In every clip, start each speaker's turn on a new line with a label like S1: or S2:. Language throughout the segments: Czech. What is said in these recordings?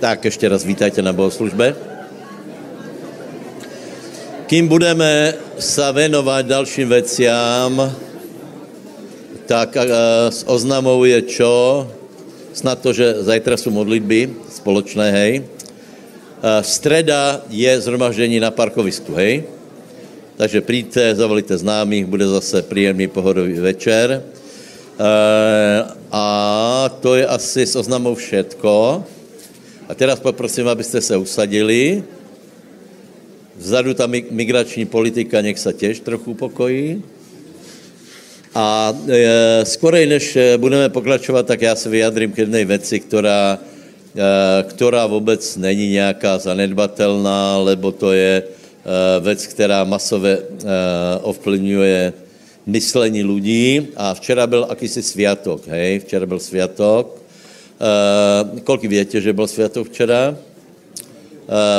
S1: Tak ještě raz vítajte na bohoslužbe. Kým budeme sa venovať dalším veciám, tak uh, oznamuje čo? Snad to, že zajtra jsou modlitby společné, hej. Uh, streda je zhromaždění na parkovisku, hej. Takže přijďte, zavolíte známých, bude zase příjemný pohodový večer. Uh, a to je asi s oznamou všetko. A teraz poprosím, abyste se usadili. Vzadu ta migrační politika, nech se těž trochu pokojí. A e, skorej, než e, budeme pokračovat, tak já se vyjadrím k jedné věci, která, e, která vůbec není nějaká zanedbatelná, lebo to je e, věc, která masově e, ovplyvňuje myslení lidí. A včera byl akýsi sviatok, hej, včera byl sviatok Uh, kolik větě, že byl světok včera? Uh,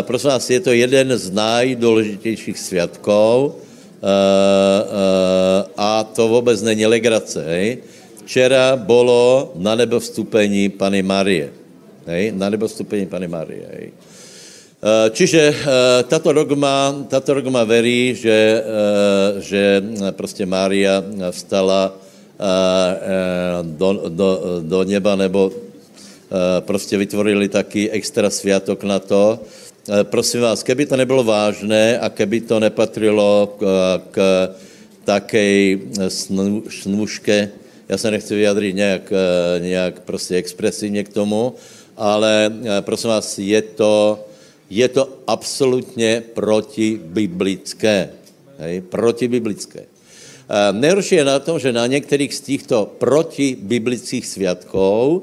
S1: prosím vás, je to jeden z nejdůležitějších světků uh, uh, a to vůbec není legrace. Hej? Včera bylo na nebo vstupení Pany Marie. Hej? Na nebo vstupení Pany Marie. Hej? Čiže tato dogma, tato dogma verí, že, že prostě Mária vstala do, do, do neba nebo Eh, prostě vytvorili taky extra sviatok na to. Eh, prosím vás, keby to nebylo vážné a keby to nepatrilo k, k takej snůžke, já se nechci vyjadřit nějak, eh, nějak prostě expresivně k tomu, ale prosím vás, je to, je to absolutně protibiblické. Hej? Protibiblické. Nejhorší je na tom, že na některých z těchto protibiblických uh,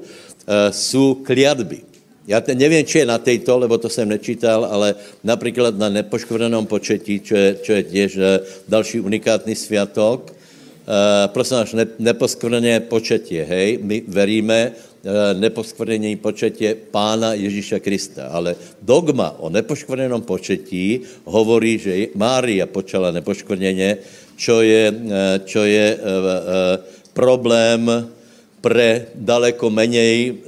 S1: jsou kliatby. Já te, nevím, či je na tejto, lebo to jsem nečítal, ale například na nepoškvrnenom početí, čo je, čo je těž uh, další unikátní sviatok. Uh, prosím vás, ne, neposkvrnené početí, hej, my veríme uh, neposkvrnené početí Pána Ježíša Krista, ale dogma o nepoškvrnenom početí hovorí, že Mária počala nepoškvrneně, čo je, uh, čo je problém pre daleko menej uh,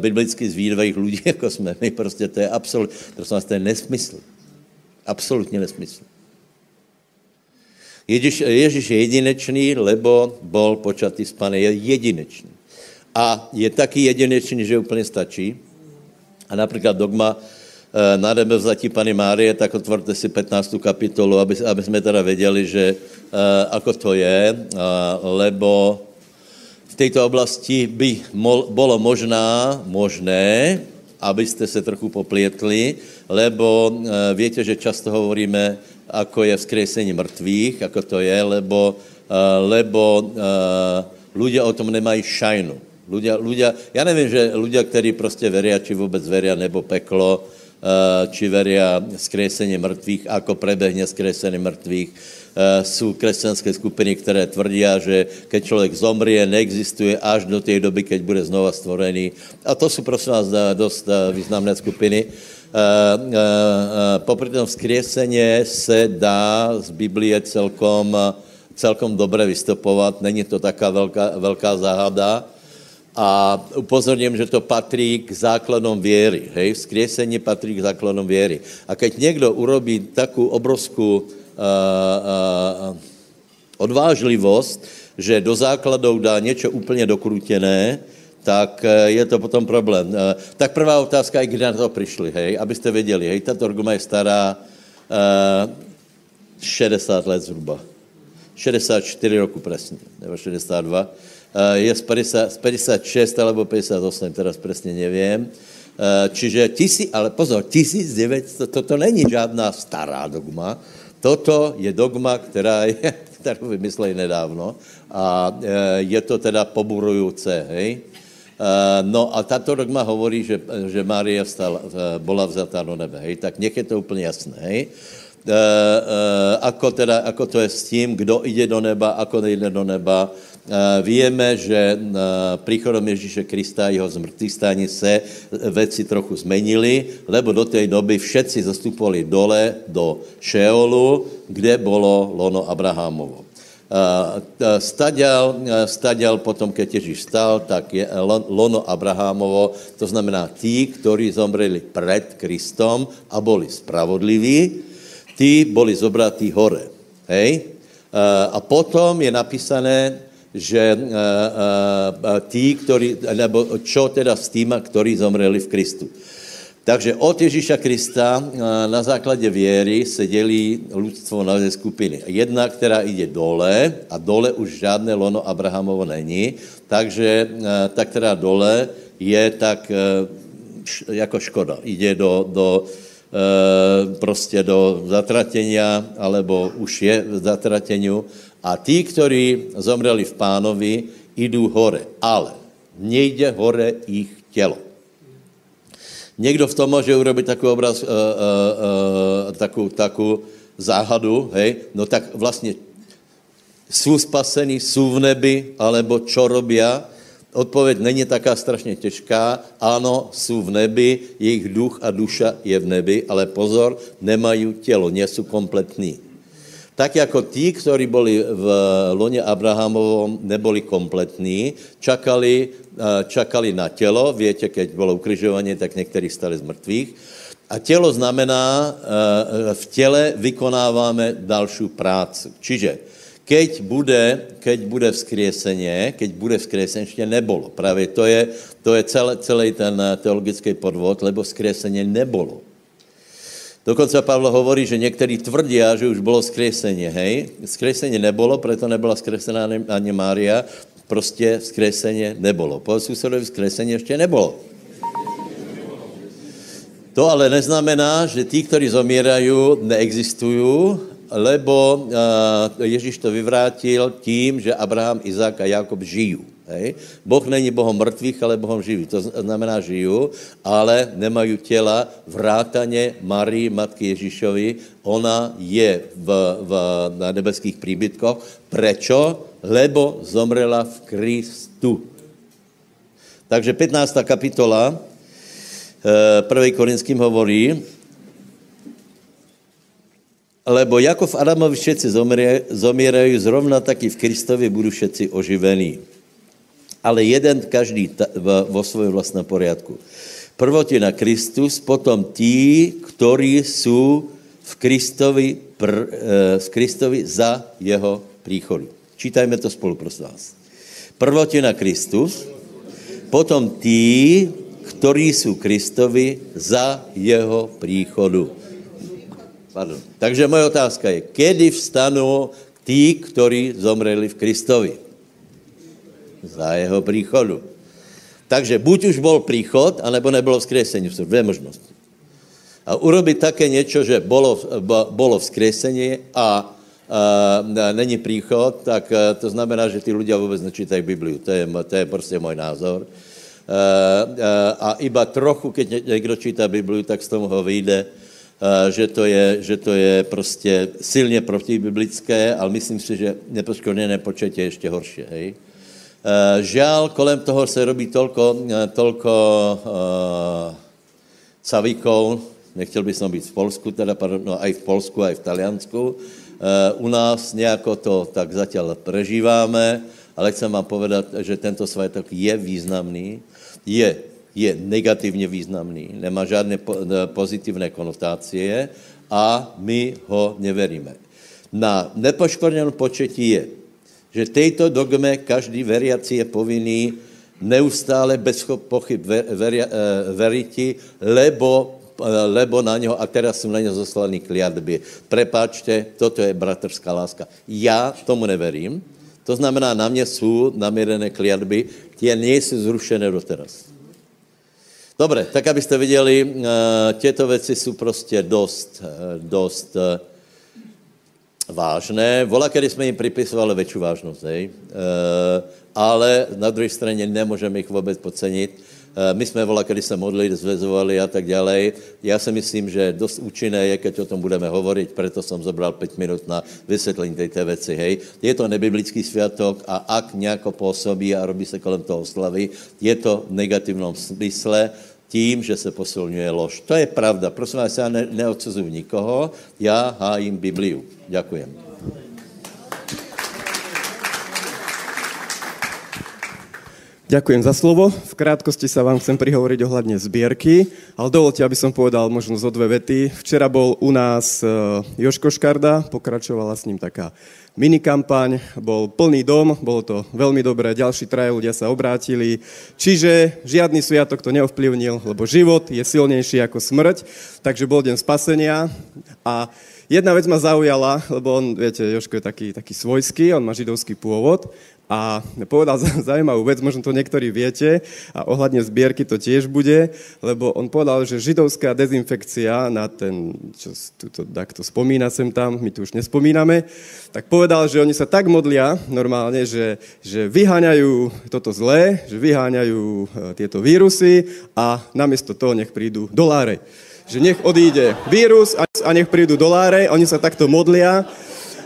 S1: biblicky zvídavých lidí, jako jsme my. Prostě to je absolut, to je nesmysl. Absolutně nesmysl. Ježíš, Ježíš je jedinečný, lebo bol počatý z Pane, je jedinečný. A je taky jedinečný, že úplně stačí. A například dogma uh, na nebe vzatí Pany Márie, tak otvorte si 15. kapitolu, aby, aby jsme teda věděli, že uh, ako to je, uh, lebo této oblasti by mo, bylo možná, možné, abyste se trochu poplietli, lebo e, víte, že často hovoríme, ako je vzkresení mrtvých, ako to je, lebo, e, lebo e, ľudia o tom nemají šajnu. Ľudia, ľudia, já nevím, že ľudia, kteří prostě veria, či vůbec veria, nebo peklo, či veria skresení mrtvých, ako prebehne skresení mrtvých, Eh, jsou křesťanské skupiny, které tvrdí, že keď člověk zomrie, neexistuje až do té doby, keď bude znova stvorený. A to jsou prosím vás dost eh, významné skupiny. Eh, popri tom vzkřeseně se dá z Biblie celkom, celkom dobře vystupovat. Není to taká velká, velká záhada. A upozorním, že to patří k základům věry. Hej? Vzkriesení patří k základům věry. A keď někdo urobí takovou obrovskou uh, uh, odvážlivost, že do základů dá něco úplně dokrutěné, tak je to potom problém. Tak prvá otázka je, kdy na to přišli, hej, abyste věděli, hej, tato arguma je stará uh, 60 let zhruba. 64 roku přesně, nebo 62. Uh, je z, 50, z 56 alebo 58, teraz přesně nevím. Uh, čiže tisí, ale pozor, 1900, to, to není žádná stará dogma, Toto je dogma, která je, kterou vymysleli nedávno a e, je to teda poburujúce, hej. No a tato dogma hovorí, že, že Mária vstala, bola vzatá do nebe, hej. Tak nech je to úplně jasné, hej. Ako, teda, ako to je s tím, kdo jde do neba, ako nejde do neba, Eh, víme, že eh, příchodem Ježíše Krista a jeho zmrtvých stání se věci trochu zmenily, lebo do té doby všetci zastupovali dole do Šeolu, kde bylo lono Abrahamovo. Staďal, staďal potom, keď Ježíš stal, tak je lono Abrahámovo, to znamená tí, ktorí zomreli před Kristom a boli spravodliví, tí boli zobratí hore. Hej? A potom je napísané, že tí, ktorí, nebo čo teda s týma, ktorí zomreli v Kristu. Takže od Ježíša Krista na základě věry se dělí lidstvo na dvě skupiny. Jedna, která jde dole, a dole už žádné lono Abrahamovo není, takže ta, která dole, je tak jako škoda. Jde do, do prostě do zatratenia, alebo už je v zatrateniu. A tí, kteří zomreli v pánovi, jdou hore. Ale nejde hore jich tělo. Někdo v tom může urobit takový obraz, uh, uh, uh, takovou, takovou záhadu, hej, no tak vlastně jsou spasení, jsou v nebi, alebo čo robia? Odpověď není taká strašně těžká. Ano, jsou v nebi, jejich duch a duša je v nebi, ale pozor, nemají tělo, nejsou kompletní. Tak jako tí, kteří byli v loně Abrahamovom, neboli kompletní, čakali, eh, čakali na tělo, větě, keď bylo ukryžování, tak někteří stali z mrtvých. A tělo znamená, eh, v těle vykonáváme další práci. Čiže keď bude, keď bude vzkrieseně, keď bude vzkrieseně, ještě nebolo. Právě to je, to je celé, celý ten teologický podvod, lebo vzkrieseně nebolo. Dokonce Pavel hovorí, že někteří tvrdí, že už bylo skresení, hej. Skresení nebylo, proto nebyla skresená ani Mária, prostě skresení nebylo. Po susedovi skresení ještě nebylo. To ale neznamená, že tí, kteří zomírají, neexistují, lebo Ježíš to vyvrátil tím, že Abraham, Izák a Jakob žijí. Hej? Boh není Bohom mrtvých, ale Bohom živých. To znamená žijú, ale nemají těla vrátaně Marii, matky Ježíšovi. Ona je v, v, na nebeských příbytkoch. Prečo? Lebo zomrela v Kristu. Takže 15. kapitola 1. Eh, Korinským hovorí, lebo jako v Adamovi všetci zomierají, zrovna taky v Kristovi budou všetci oživení ale jeden každý ta, v, vo svojom vlastnom poriadku. Prvotina Kristus, potom tí, ktorí sú v Kristovi, pr, e, v Kristovi za jeho príchodu. Čítajme to spolu, prosím vás. Prvotina Kristus, potom tí, ktorí sú Kristovi za jeho príchodu. Pardon. Takže moje otázka je, kedy vstanú tí, ktorí zomreli v Kristovi? Za jeho příchodu. Takže buď už byl příchod, anebo nebylo vzkresení. Jsou dvě možnosti. A urobit také něco, že bylo, bylo vzkresení a a není příchod, tak e, to znamená, že ty lidé vůbec nečítají Bibliu. To je, to je prostě můj názor. A, e, e, a iba trochu, keď někdo čítá Bibliu, tak z toho ho vyjde, že to je, že to je prostě silně protibiblické, ale myslím si, že nepoškodené počet je ještě horší. Hej? Eh, žál, kolem toho se robí tolko, eh, tolko uh, cavíkov, nechtěl bych být v Polsku, teda, pardon, no, aj v Polsku, aj v Taliansku. U nás nějako to tak zatím prežíváme, ale chcem vám povedat, že tento světok je významný, je, je negativně významný, nemá žádné po, pozitivné konotácie a my ho neveríme. Na nepoškvrněnou početí je že tejto dogme každý veriaci je povinný neustále bez pochyb ver, ver, eh, veriti, lebo, eh, lebo na něho, a teraz jsou na něho zaslaný kliatby. Prepáčte, toto je bratrská láska. Já tomu neverím, to znamená, na mě jsou namírené kliatby, tie nejsou zrušené doteraz. Dobre, tak abyste viděli, uh, těto věci jsou prostě dost, dost vážné. Vola, kedy jsme jim připisovali větší vážnost, hej? E, ale na druhé straně nemůžeme jich vůbec podcenit. E, my jsme vola, kedy se modlili, zvezovali a tak dále. Já si myslím, že dost účinné je, keď o tom budeme hovorit, proto jsem zobral pět minut na vysvětlení této věci, hej. Je to nebiblický světok a ak nějak působí a robí se kolem toho slavy, je to v negativním smysle, tím, že se posilňuje lož. To je pravda. Prosím vás, já ne, neodsuzuju nikoho, já hájím Bibliu. Děkujem.
S2: Ďakujem za slovo. V krátkosti sa vám chcem prihovoriť ohľadne zbierky, ale dovolte, aby som povedal možno zo dve vety. Včera bol u nás eh, Joško Škarda, pokračovala s ním taká minikampaň, bol plný dom, bolo to veľmi dobré, ďalší traje ľudia sa obrátili, čiže žiadny sviatok to neovplyvnil, lebo život je silnejší ako smrť, takže bol deň spasenia a jedna vec ma zaujala, lebo on, viete, Joško je taký, taký svojský, on má židovský pôvod a povedal zaujímavú vec, možno to niektorí viete, a ohľadne zbierky to tiež bude, lebo on povedal, že židovská dezinfekcia na ten, čo tuto, to spomína sem tam, my tu už nespomíname, tak povedal, že oni sa tak modlia normálne, že, že vyháňajú toto zlé, že vyháňajú e, tieto vírusy a namiesto toho nech prídu doláre. Že nech odíde vírus a nech prídu doláre, oni sa takto modlia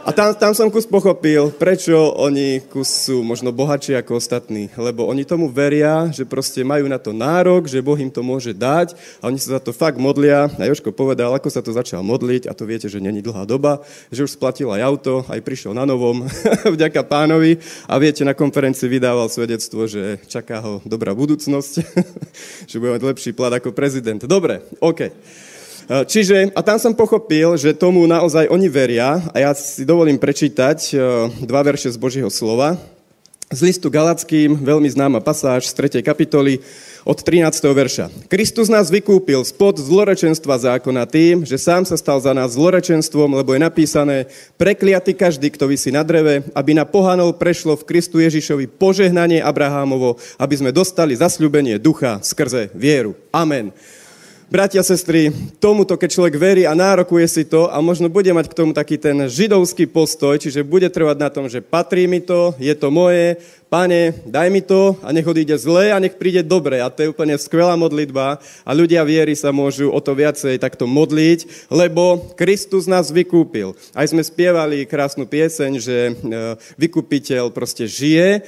S2: a tam, tam som kus pochopil, prečo oni kus sú možno bohatší ako ostatní. Lebo oni tomu veria, že proste majú na to nárok, že Boh im to môže dať a oni sa za to fakt modlia. A Joško povedal, ako sa to začal modliť a to viete, že není dlhá doba, že už splatil aj auto, aj prišiel na novom, vďaka pánovi. A viete, na konferencii vydával svedectvo, že čaká ho dobrá budúcnosť, že bude mať lepší plat ako prezident. Dobre, OK. Eh, čiže, a tam som pochopil, že tomu naozaj oni veria a ja si dovolím prečítať eh, dva verše z Božieho slova. Z listu Galackým, veľmi známa pasáž z 3. kapitoly, od 13. verša. Kristus nás vykúpil spod zlorečenstva zákona tým, že sám sa stal za nás zlorečenstvom, lebo je napísané prekliaty každý, kto vysí na dreve, aby na pohanov prešlo v Kristu Ježišovi požehnanie Abrahámovo, aby sme dostali zasľubenie ducha skrze vieru. Amen. Bratia, sestry, tomuto, keď človek verí a nárokuje si to a možno bude mať k tomu taký ten židovský postoj, čiže bude trvať na tom, že patrí mi to, je to moje, Pane, daj mi to a nech odíde zle a nech príde dobre. A to je úplne skvelá modlitba a ľudia viery sa môžu o to viacej takto modliť, lebo Kristus nás vykúpil. Aj sme spievali krásnu pieseň, že e, vykúpiteľ proste žije, e,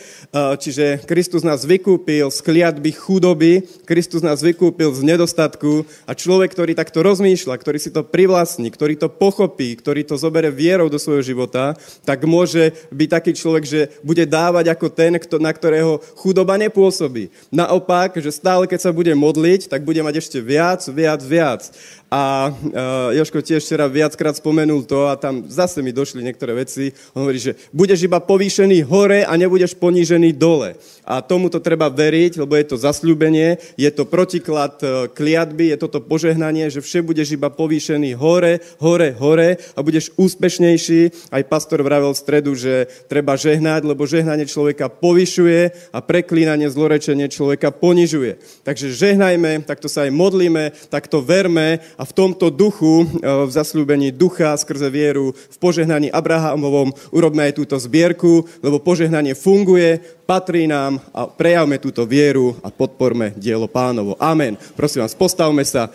S2: čiže Kristus nás vykúpil z kliatby chudoby, Kristus nás vykúpil z nedostatku a človek, ktorý takto rozmýšľa, ktorý si to privlastní, ktorý to pochopí, ktorý to zobere vierou do svojho života, tak môže byť taký človek, že bude dávať ako ten, na ktorého chudoba nepôsobí. Naopak, že stále, keď sa bude modliť, tak bude mať ešte viac, viac, viac. A uh, Joško tiež včera viackrát spomenul to a tam zase mi došli niektoré veci. On hovorí, že budeš iba povýšený hore a nebudeš ponížený dole. A tomu to treba veriť, lebo je to zasľúbenie, je to protiklad uh, kliatby, je toto požehnanie, že vše budeš iba povýšený hore, hore, hore a budeš úspešnejší. Aj pastor vravel v stredu, že treba žehnať, lebo žehnanie človeka povyšuje a preklínanie, zlorečenie človeka ponižuje. Takže žehnajme, takto sa aj modlíme, takto verme a v tomto duchu, e, v zasľúbení ducha skrze vieru, v požehnaní Abrahamovom urobme aj túto zbierku, lebo požehnanie funguje, patrí nám a prejavme túto vieru a podporme dielo pánovo. Amen. Prosím vás, postavme sa.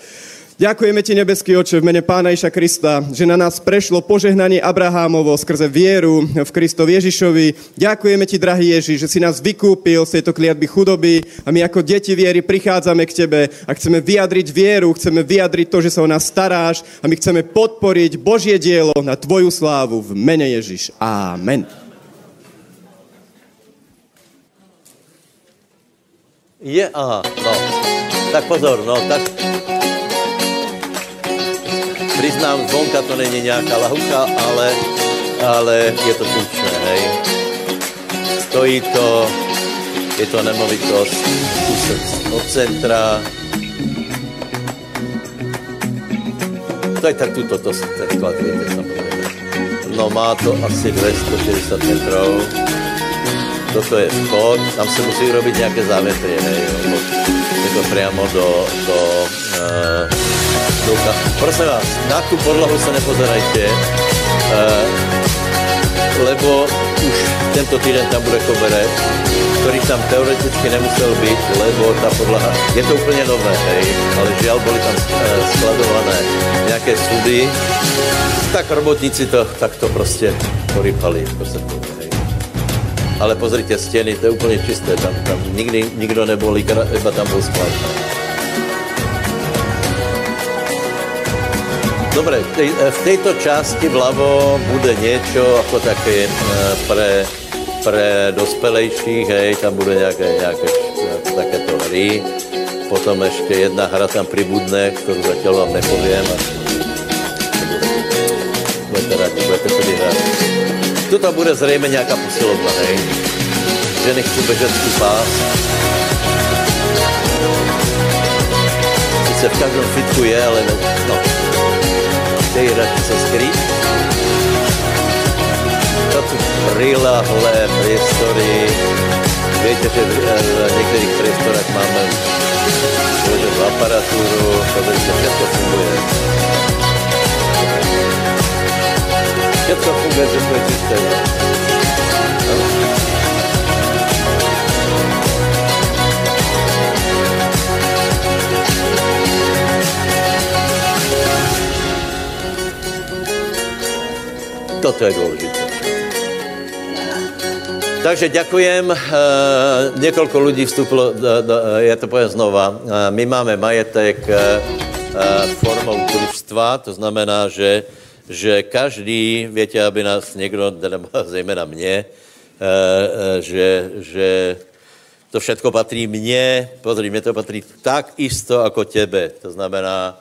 S2: Ďakujeme ti, nebeský oče, v mene Pána Iša Krista, že na nás prešlo požehnanie Abrahámovo skrze vieru v Kristo Ježišovi. Ďakujeme ti, drahý Ježiš, že si nás vykúpil z tejto kliatby chudoby a my ako deti viery prichádzame k tebe a chceme vyjadriť vieru, chceme vyjadriť to, že sa o nás staráš a my chceme podporiť Božie dielo na tvoju slávu v mene Ježiš. Amen.
S1: Je, aha, no. Tak pozor, no, tak Přiznám, zvonka to není nějaká lahuka, ale, ale je to funkčné, hej. Stojí to, je to nemovitost od centra. To je tak tuto, to, viete, samozřejmě. No má to asi 260 metrů. Toto je vchod, tam se musí urobiť nějaké závětry, hej, je to priamo do, do uh, Luka. Prosím vás, na tu podlahu se nepozerajte, uh, lebo už tento týden tam bude koberec, který tam teoreticky nemusel být, lebo ta podlaha, je to úplně nové, hej, ale žiaľ, byly tam uh, skladované nějaké sudy, tak robotníci to takto prostě porypali, prostě hej. Ale pozrite, stěny, to je úplně čisté, tam, tam nikdy nikdo nebol, iba tam byl sklad. Dobre, v tejto časti vľavo bude niečo ako také eh, pre, pre dospelejších, hej, tam bude nejaké, nejaké takéto hry. Potom ještě jedna hra tam pribudne, kterou zatím vám nepovím. A budete rádi, budete tedy hrát. Toto bude zřejmě nějaká posilovna, hej? Ženy chcou bežecký pás. Sice v každém fitku je, ale no, no. Se skrýt. To jsou prilahlé priestory. Viete, že v, v některých priestorách máme v aparatúru, pozrite, všetko funguje. Všetko funguje, všetko je čisté. Toto je důležité. Takže děkujem. E, několik lidí vstupilo, do, já to povím znova. E, my máme majetek formou družstva, to znamená, že, že každý, větě, aby nás někdo, zejména mě, že, že to všetko patří mně, pozri, mě to patří tak isto jako tebe. To znamená,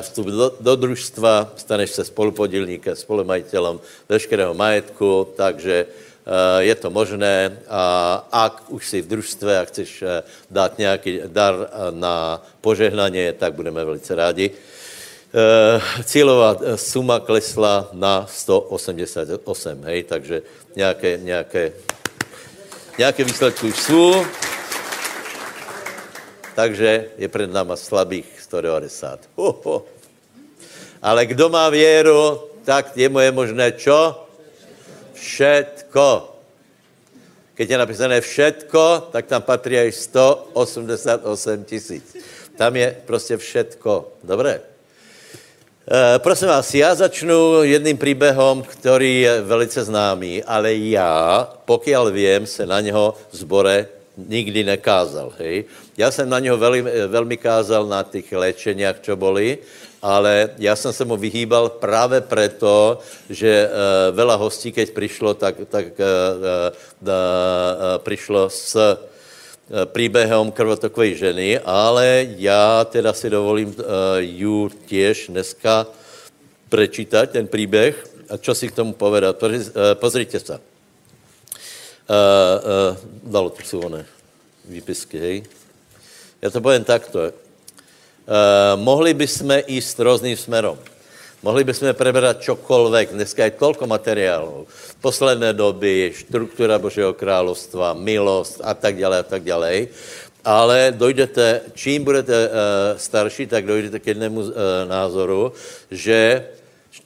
S1: vstup do, do družstva, staneš se spolupodílníkem, spolumajitelem veškerého majetku, takže je to možné. A ak už jsi v družstve a chceš dát nějaký dar na požehnání, tak budeme velice rádi. Cílová suma klesla na 188, hej, takže nějaké, nějaké, nějaké výsledky už jsou. Takže je před náma slabých 190. Ho, ho. Ale kdo má věru, tak jemu je možné čo? Všetko. Keď je napísané všetko, tak tam patří až 188 tisíc. Tam je prostě všetko. Dobré. E, prosím vás, já začnu jedným příběhem, který je velice známý, ale já, pokud vím, se na něho v zbore nikdy nekázal. Hej? Já jsem na něho velmi, velmi kázal na těch léčeniach, čo boli, ale já jsem se mu vyhýbal právě proto, že uh, veľa hostí, keď přišlo, tak, tak uh, uh, uh, přišlo s uh, příběhem krvotokové ženy, ale já teda si dovolím uh, ju těž dneska prečítať, ten příběh, a čo si k tomu povedat. Pozrite se. Uh, uh, dalo to jsou one výpisky, hej. Já to povím takto. Uh, mohli bychom jít různým směrem. Mohli bychom preberat čokoliv. Dneska je tolko materiálů. Posledné doby, struktura Božího královstva, milost a tak dále a tak dále. Ale dojdete, čím budete uh, starší, tak dojdete k jednému uh, názoru, že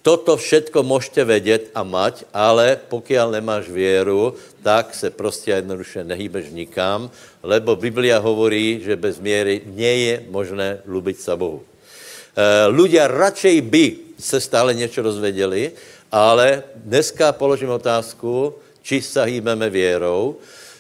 S1: Toto všetko můžete vědět a mať, ale pokud nemáš věru, tak se prostě jednoduše nehýbeš nikam, lebo Biblia hovorí, že bez míry nie je možné lubit sa Bohu. E, ľudia radšej by se stále něco dozvěděli, ale dneska položím otázku, či sa hýbeme věrou,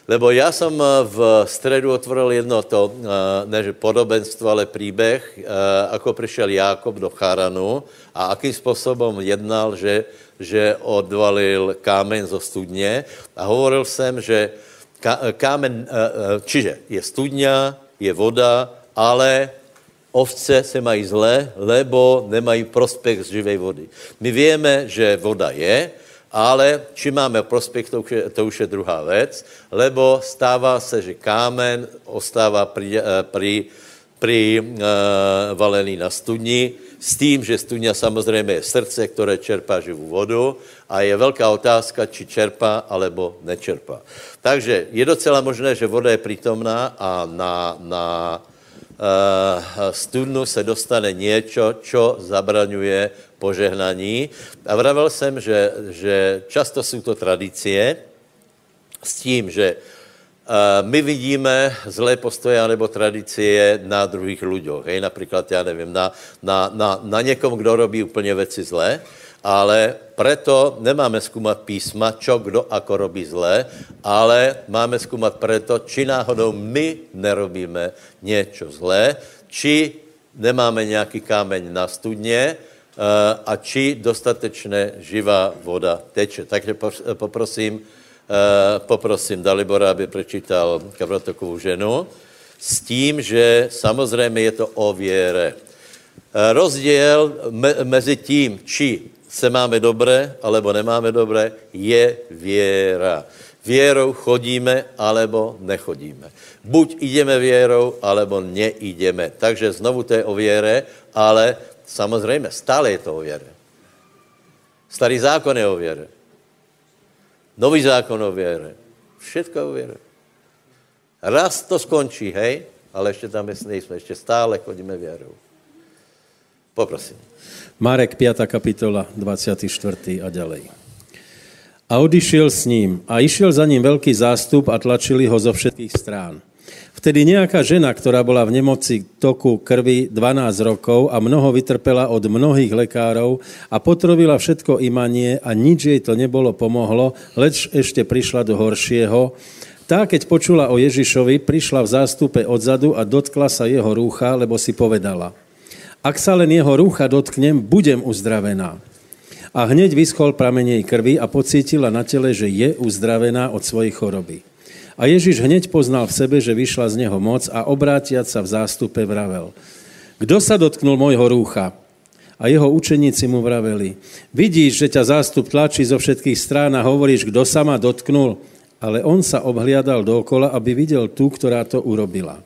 S1: Lebo já jsem v středu otvoril jedno to, eh, ne že podobenstvo, ale příběh, eh, ako přišel Jákob do Charanu a akým způsobem jednal, že, že odvalil kámen zo studně. A hovoril jsem, že kámen, čiže je studňa, je voda, ale ovce se mají zle, lebo nemají prospekt z živé vody. My víme, že voda je, ale či máme prospěch, to už, je, to už je druhá věc, lebo stává se, že kámen ostává pri, eh, pri, pri uh, valený na studni, s tím, že studňa samozřejmě je srdce, které čerpá živou vodu a je velká otázka, či čerpá, alebo nečerpá. Takže je docela možné, že voda je přítomná a na, na uh, studnu se dostane něco, čo zabraňuje požehnaní. A vravel jsem, že, že často jsou to tradicie s tím, že my vidíme zlé postoje nebo tradicie na druhých lidech. Hej, například, já nevím, na, na, na, na někom, kdo robí úplně věci zlé, ale preto nemáme zkoumat písma, čo kdo ako robí zlé, ale máme zkoumat preto, či náhodou my nerobíme něco zlé, či nemáme nějaký kámeň na studně, a či dostatečné živá voda teče. Takže poprosím, poprosím Dalibora, aby prečítal Kavrotokovou ženu, s tím, že samozřejmě je to o věre. Rozděl me, mezi tím, či se máme dobré, alebo nemáme dobré, je věra. Věrou chodíme, alebo nechodíme. Buď jdeme věrou, alebo nejdeme. Takže znovu to je o věre, ale samozřejmě stále je to o věre. Starý zákon je o věre. Nový zákon o věre. Všetko o věre. Raz to skončí, hej, ale ještě tam nejsme, ještě stále chodíme věrou. Poprosím.
S3: Marek 5. kapitola, 24. a ďalej. A odišiel s ním a išiel za ním veľký zástup a tlačili ho zo všetkých strán. Vtedy nejaká žena, ktorá bola v nemoci toku krvi 12 rokov a mnoho vytrpela od mnohých lekárov a potrovila všetko imanie a nič jej to nebolo pomohlo, leč ešte prišla do horšieho, tá, keď počula o Ježišovi, prišla v zástupe odzadu a dotkla sa jeho rúcha, lebo si povedala, ak sa len jeho rúcha dotknem, budem uzdravená. A hneď vyschol pramenej krvi a pocítila na tele, že je uzdravená od svojej choroby. A Ježiš hneď poznal v sebe, že vyšla z neho moc a obrátiať sa v zástupe vravel. Kdo sa dotknul môjho rúcha? A jeho učeníci mu vraveli, vidíš, že ťa zástup tlačí zo všetkých strán a hovoríš, kdo sa ma dotknul? ale on sa obhliadal dookola, aby videl tú, ktorá to urobila.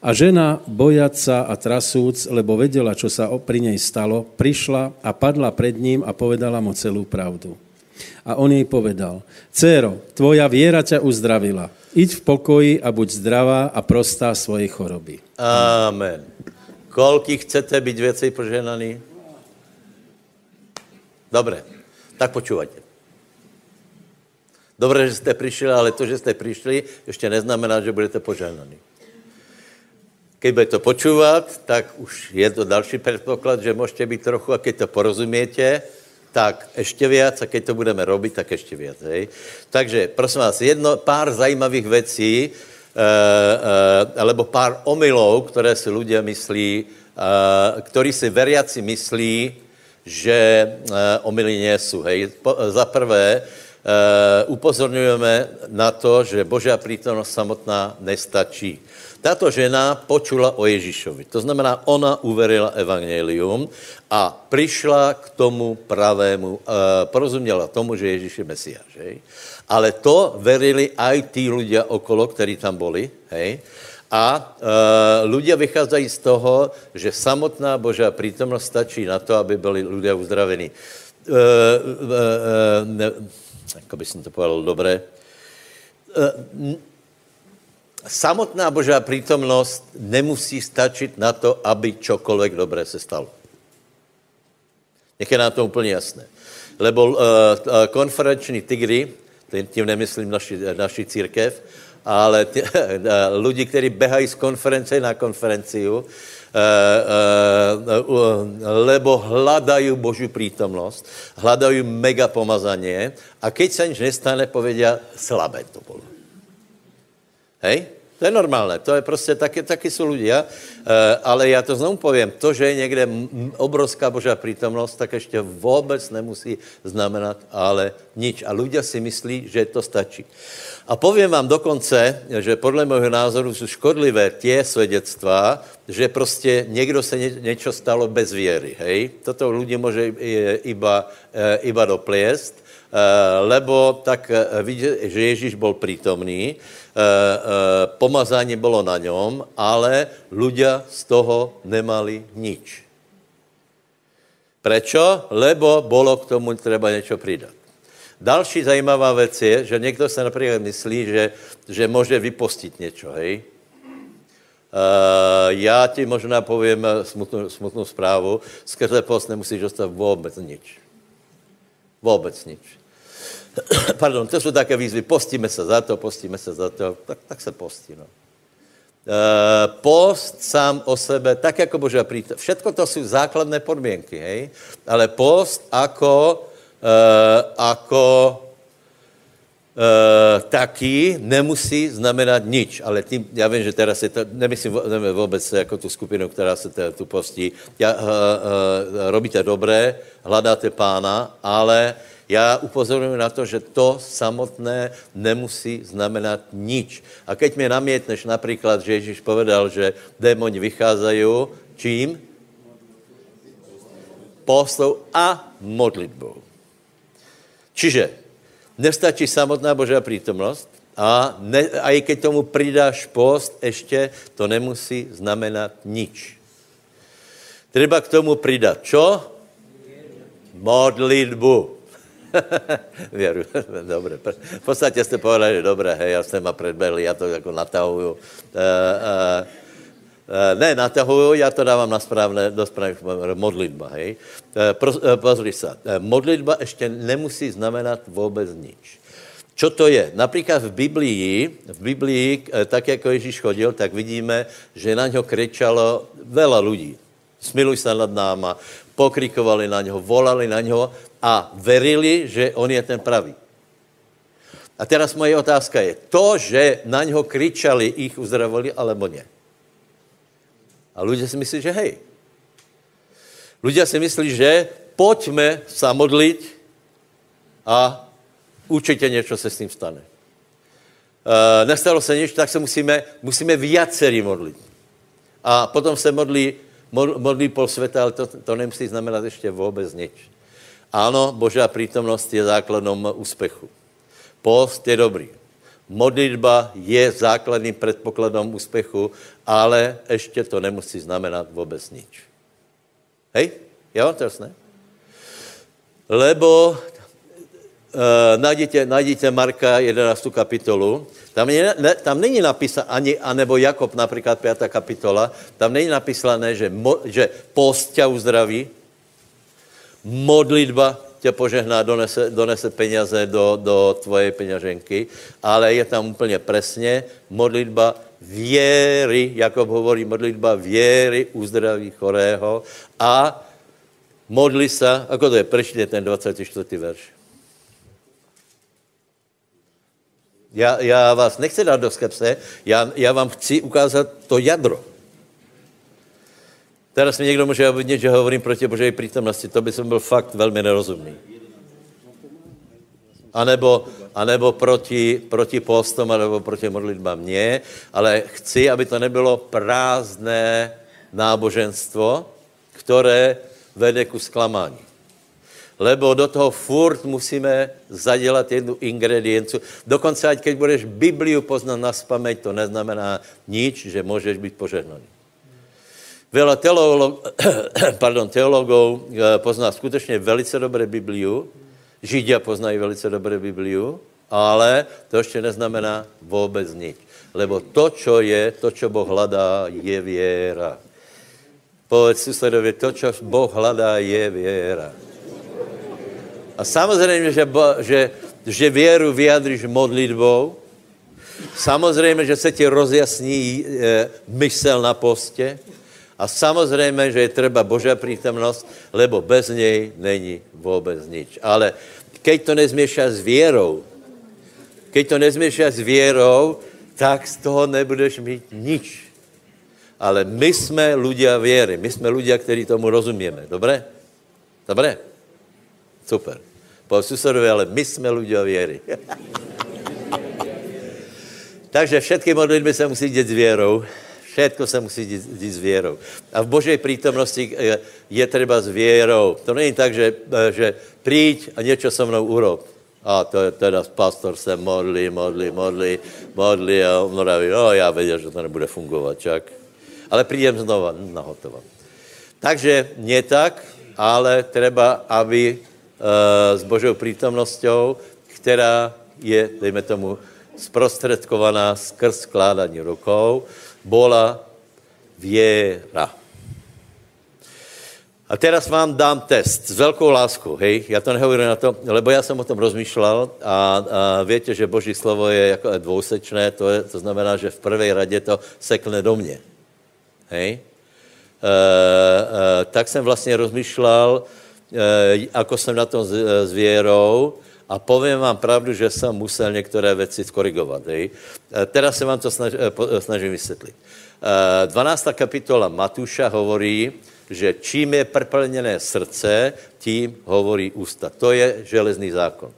S3: A žena, bojaca a trasúc, lebo vedela, čo sa pri nej stalo, prišla a padla pred ním a povedala mu celú pravdu. A on jej povedal, Céro, tvoja viera ťa uzdravila. Iď v pokoji a buď zdravá a prostá svojej choroby.
S1: Amen. Koľky chcete byť viacej poženaní? Dobre, tak počúvajte. Dobré, že jste přišli, ale to, že jste přišli, ještě neznamená, že budete požehnaní. Když budete počúvat, tak už je to další předpoklad, že můžete být trochu, a když to porozumějete, tak ještě víc, a když to budeme robit, tak ještě víc. Hej? Takže, prosím vás, jedno, pár zajímavých věcí, e, e, alebo pár omylů, které si lidé myslí, e, který si veriaci myslí, že omily nejsou. Hej? Po, za prvé, upozorňujeme na to, že Božá prítomnosť samotná nestačí. Tato žena počula o Ježíšovi. To znamená, ona uverila evangelium a přišla k tomu pravému, e, porozuměla tomu, že Ježíš je Mesiáš. Hej? Ale to verili aj tí ľudia okolo, ktorí tam boli. Hej? A e, ľudia vychádzají z toho, že samotná Božá prítomnosť stačí na to, aby byli ľudia uzdravení. E, e, e, jako by jsem to povedal dobré, eh, samotná božá přítomnost nemusí stačit na to, aby čokoliv dobré se stalo. Nech je nám to úplně jasné. Lebo uh, konferenční tygry, tím nemyslím naši, naši církev, ale ty, uh, lidi, kteří běhají z konference na konferenciu, Eh, eh, lebo hľadajú Božiu prítomnosť, hľadajú mega pomazanie a keď sa nič nestane, povedia, slabé to bolo. Hej? To je normálné, to je prostě, taky, taky jsou ľudia, e, ale já to znovu povím, to, že je někde obrovská božá prítomnost, tak ještě vůbec nemusí znamenat ale nič. A ľudia si myslí, že to stačí. A povím vám dokonce, že podle mého názoru jsou škodlivé tie svědectva, že prostě někdo se ně, něco stalo bez věry, hej? Toto ľudí může iba, e, iba dopliest, lebo tak vidí, že Ježíš byl prítomný, Eh, eh, pomazání bylo na něm, ale ľudia z toho nemali nič. Prečo? Lebo bylo k tomu třeba něco přidat. Další zajímavá věc je, že někdo se například myslí, že, že může vypostit něco, hej? Uh, já ti možná povím smutnou, smutnou zprávu. Skrze post nemusíš dostat vůbec nič. Vůbec nič. pardon, to jsou také výzvy, postíme se za to, postíme se za to, tak, tak se postí, no. Uh, post sám o sebe, tak jako Božá prítomnost. Všetko to jsou základné podmínky, hej? Ale post ako, uh, ako uh, taky nemusí znamenat nič. Ale tím, já vím, že teraz je to, nemyslím vůbec jako tu skupinu, která se tu postí. Já, uh, uh, robíte dobré, hledáte pána, ale Já upozorňuji na to, že to samotné nemusí znamenat nič. A keď mi namietneš například, že Ježíš povedal, že démoni vycházají čím? Postou a modlitbou. Čiže nestačí samotná Božá přítomnost a, ne, a i keď tomu přidáš post, ještě to nemusí znamenat nič. Treba k tomu přidat čo? Modlitbu. Věru, dobře. V podstatě jste povedali, dobré, hej, já jsem ma predbehli, já to jako natahuju. Uh, Uh, ne, natahuju, já to dávám na správné, do správné modlitba, hej. Pro, uh, pozri se, modlitba ještě nemusí znamenat vůbec nič. Čo to je? Například v Biblii, v Biblii, tak jako Ježíš chodil, tak vidíme, že na něho kričalo veľa lidí. Smiluj se nad náma, pokrikovali na něho, volali na něho a verili, že on je ten pravý. A teraz moje otázka je, to, že na něho kričali, ich uzdravili, alebo ne? A lidé si myslí, že hej. Lidé si myslí, že pojďme se modlit a určitě něco se s tím stane. Uh, nestalo se nic, tak se musíme, musíme viacerí modlit. A potom se modlí modlí pol světa, ale to, to nemusí znamenat ještě vůbec nic. Ano, Božá přítomnost je základem úspěchu. Post je dobrý. Modlitba je základným předpokladem úspěchu, ale ještě to nemusí znamenat vůbec nic. Hej? Vám to jasné? Lebo uh, najděte, najděte Marka 11. kapitolu tam, je, ne, tam není napísané, ani, anebo Jakob například 5. kapitola, tam není napísané, že, mo, že post tě uzdraví, modlitba tě požehná, donese, donese peněze do, do tvoje peněženky, ale je tam úplně přesně modlitba věry, Jakob hovorí, modlitba věry uzdraví chorého a modli se, ako to je, prečte ten 24. verš. Já, já vás nechci dát do skepse, já, já vám chci ukázat to jadro. Teraz mi někdo může obvinit, že hovorím proti Božej přítomnosti, to by som byl fakt velmi nerozumný. A nebo, a nebo proti, proti postom, nebo proti modlitbám. mě, ale chci, aby to nebylo prázdné náboženstvo, které vede ku zklamání lebo do toho furt musíme zadělat jednu ingrediencu. Dokonce, ať keď budeš Bibliu poznat na spameť, to neznamená nič, že můžeš být požehnaný. Veľa teolog, pardon, teologov eh, pozná skutečně velice dobré Bibliu, Židia poznají velice dobré Bibliu, ale to ještě neznamená vůbec nic. Lebo to, čo je, to, čo Boh hledá, je věra. Povedz susedovi, to, čo Boh hledá, je věra. A samozřejmě, že, že, že věru vyjadříš modlitbou, samozřejmě, že se ti rozjasní e, mysel na postě a samozřejmě, že je třeba Božá přítomnost, lebo bez něj není vůbec nič. Ale keď to nezměšá s věrou, keď to nezměšá s věrou, tak z toho nebudeš mít nič. Ale my jsme ľudia věry, my jsme ľudia, kteří tomu rozumíme. Dobré? Dobré? Super. Po susedovi, ale my jsme ľudia věry. Takže všetky modlitby se musí dět s věrou. Všetko se musí dít s věrou. A v Božej přítomnosti je, je třeba s věrou. To není tak, že, že přijď a něco so mnou urob. A to je teda pastor se modlí, modlí, modlí, modlí a on praví, no já věděl, že to nebude fungovat, čak. Ale přijdem znova na hotovo. Takže nie tak, ale třeba, aby Eh, s Božou přítomnostou, která je, dejme tomu, zprostředkovaná skrz skládání rukou, bola věra. A teraz vám dám test s velkou láskou, hej, já to nehovorím na to, lebo já jsem o tom rozmýšlel a, a větě, že Boží slovo je jako dvousečné, to, je, to znamená, že v prvé radě to sekne do mě, hej. E, e, tak jsem vlastně rozmýšlel, Eh, ako jsem na tom s, eh, s věrou a povím vám pravdu, že jsem musel některé věci skorigovat. Hej. Eh, teraz se vám to snaž, snažím vysvětlit. 12. kapitola Matuša hovorí, že čím je prplněné srdce, tím hovorí ústa. To je železný zákon.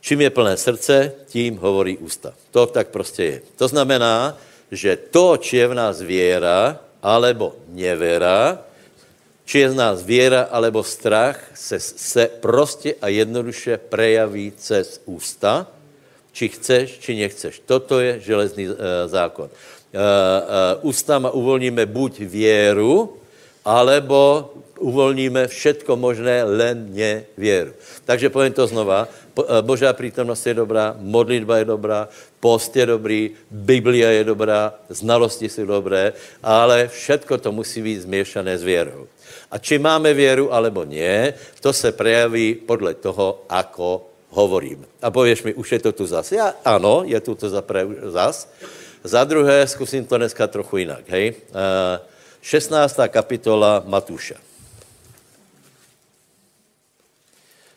S1: Čím je plné srdce, tím hovorí ústa. To tak prostě je. To znamená, že to, či je v nás věra, alebo nevěra, či je z nás věra, alebo strach, se, se prostě a jednoduše prejaví cez ústa, či chceš, či nechceš. Toto je železný uh, zákon. Uh, uh, ústama uvolníme buď věru, alebo uvolníme všetko možné, len ne věru. Takže povím to znova. Božá prítomnost je dobrá, modlitba je dobrá, post je dobrý, Biblia je dobrá, znalosti jsou dobré, ale všetko to musí být změšané s věrou. A či máme věru, alebo nie, to se prejaví podle toho, ako hovorím. A pověš mi, už je to tu zas. Já, ano, je tu to zas. Za druhé, zkusím to dneska trochu jinak. Hej? 16. Eh, kapitola Matuša.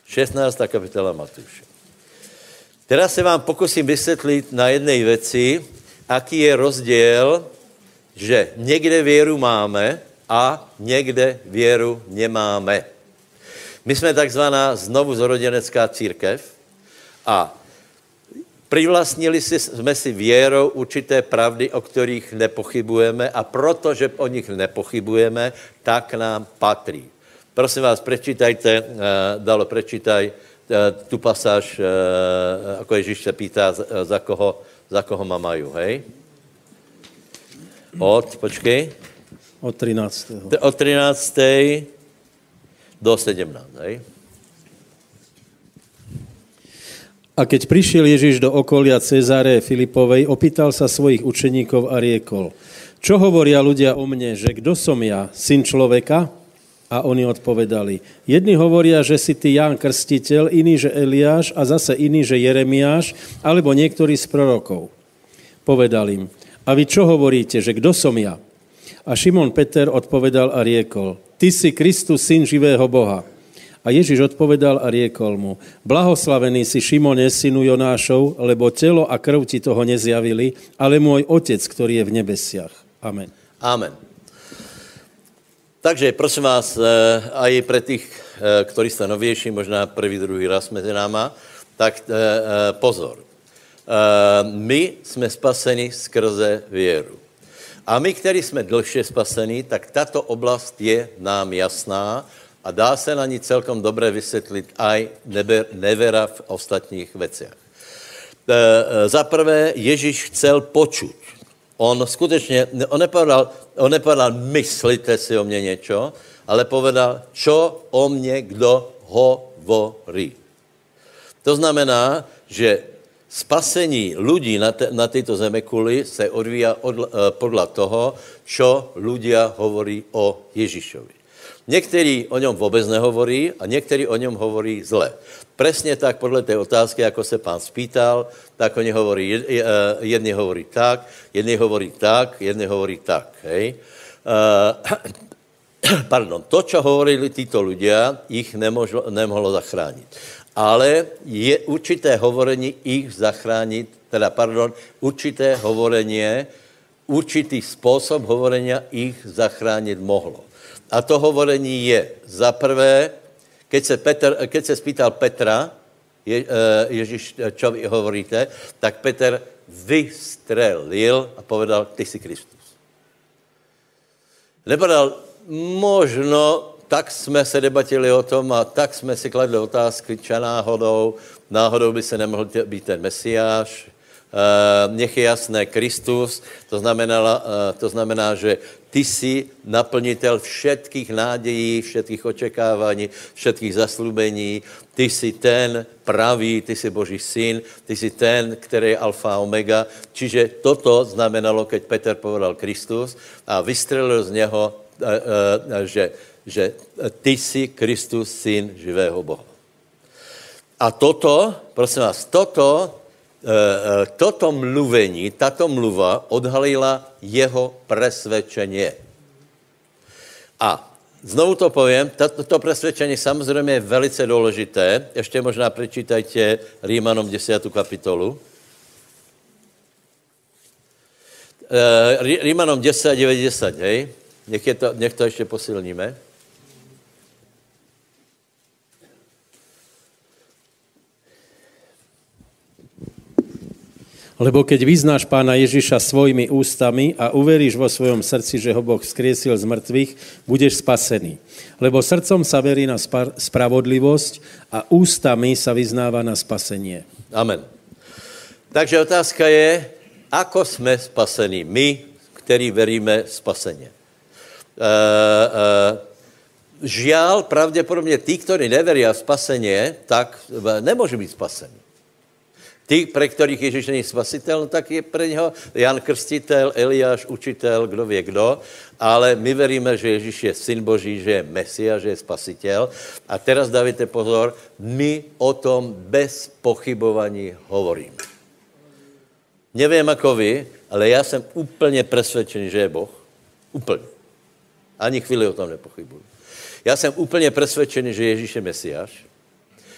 S1: 16. kapitola Matúše. Teraz se vám pokusím vysvětlit na jedné věci, aký je rozdíl, že někde věru máme a někde věru nemáme. My jsme takzvaná znovu zoroděnecká církev a privlastnili jsme si věrou určité pravdy, o kterých nepochybujeme a protože o nich nepochybujeme, tak nám patří. Prosím vás, prečítajte, uh, dalo, prečítaj uh, tu pasáž, uh, ako Ježíš se pýtá, za koho, za koho ma majú, hej? Od, počkej.
S3: Od 13.
S1: Od 13. do 17, hej?
S3: A keď prišiel Ježíš do okolia Cezare Filipovej, opýtal sa svojich učeníkov a riekol, čo hovoria ľudia o mne, že kdo som ja, syn človeka? A oni odpovedali, jedni hovoria, že si ty Ján Krstiteľ, iný, že Eliáš a zase iný, že Jeremiáš, alebo niektorý z prorokov. Povedal im, a vy čo hovoríte, že kdo som ja? A Šimon Peter odpovedal a riekol, ty si Kristus, syn živého Boha. A Ježíš odpovedal a riekol mu, blahoslavený si Šimone, synu Jonášov, lebo telo a krv ti toho nezjavili, ale môj otec, ktorý je v nebesiach. Amen.
S1: Amen. Takže prosím vás, eh, a i pre tých, eh, ktorí jste novější, možná první, druhý raz mezi náma, tak eh, pozor. My jsme spaseni skrze věru. A my, kteří jsme dlhšie spasení, tak tato oblast je nám jasná a dá se na ní celkom dobře vysvětlit aj nevera v ostatních veciach. Za prvé, Ježíš chcel počuť. On skutečně, on nepovedal, on nepovedal, myslíte si o mě něco, ale povedal, čo o mě kdo hovorí. To znamená, že spasení lidí na, te, na této zemekuli se odvíja od, eh, podle toho, čo ľudia hovorí o Ježíšovi. Někteří o něm vůbec nehovorí a někteří o něm hovorí zle. Presně tak podle té otázky, jako se pán spýtal, tak oni hovorí, eh, jedni hovorí tak, jedni hovorí tak, jedni hovorí tak. Hej? Uh, pardon, to, co hovorili títo ľudia, jich nemožlo, nemohlo zachránit. Ale je určité hovorení ich zachránit, teda pardon, určité hovorení, určitý způsob hovorenia ich zachránit mohlo. A to hovorení je za prvé, keď se, Petr, keď se spýtal Petra, je, uh, Ježíš, čo vy hovoríte, tak Petr vystrelil a povedal, ty jsi Kristus. Nepovedal, možno tak jsme se debatili o tom a tak jsme si kladli otázky, či náhodou, náhodou by se nemohl být ten Mesiáš, Uh, nech je jasné Kristus, to znamená, uh, to znamená, že ty jsi naplnitel všetkých nádějí, všetkých očekávání, všetkých zaslubení, ty jsi ten pravý, ty jsi Boží syn, ty jsi ten, který je alfa a omega. Čiže toto znamenalo, keď Petr povedal Kristus a vystřelil z něho, uh, že, že ty jsi Kristus, syn živého Boha. A toto, prosím vás, toto Eh, eh, toto mluvení, tato mluva odhalila jeho presvědčení. A znovu to povím, tato, to presvědčení samozřejmě je velice důležité. Ještě možná přečítajte Rímanom 10. kapitolu. Rímanom 10 a 90, hej? Nech, je to, nech to ještě posilníme.
S3: Lebo keď vyznáš pána Ježiša svojimi ústami a uveríš vo svojom srdci, že ho Boh skriesil z mŕtvych, budeš spasený. Lebo srdcom sa verí na spravodlivosť a ústami sa vyznáva na spasenie.
S1: Amen. Takže otázka je, ako jsme spasení my, který veríme spasení. Uh, uh, žiaľ, pravděpodobně tí, kteří neverí v spasení, tak nemůže být spasení. Ty, pre kterých Ježíš není spasitel, tak je pre něho Jan Krstitel, Eliáš, učitel, kdo ví kdo, ale my veríme, že Ježíš je syn Boží, že je Mesia, že je spasitel. A teraz dávajte pozor, my o tom bez pochybování hovoríme. Nevím jako vy, ale já jsem úplně přesvědčený, že je Boh. Úplně. Ani chvíli o tom nepochybuji. Já jsem úplně přesvědčený, že Ježíš je Mesiáš.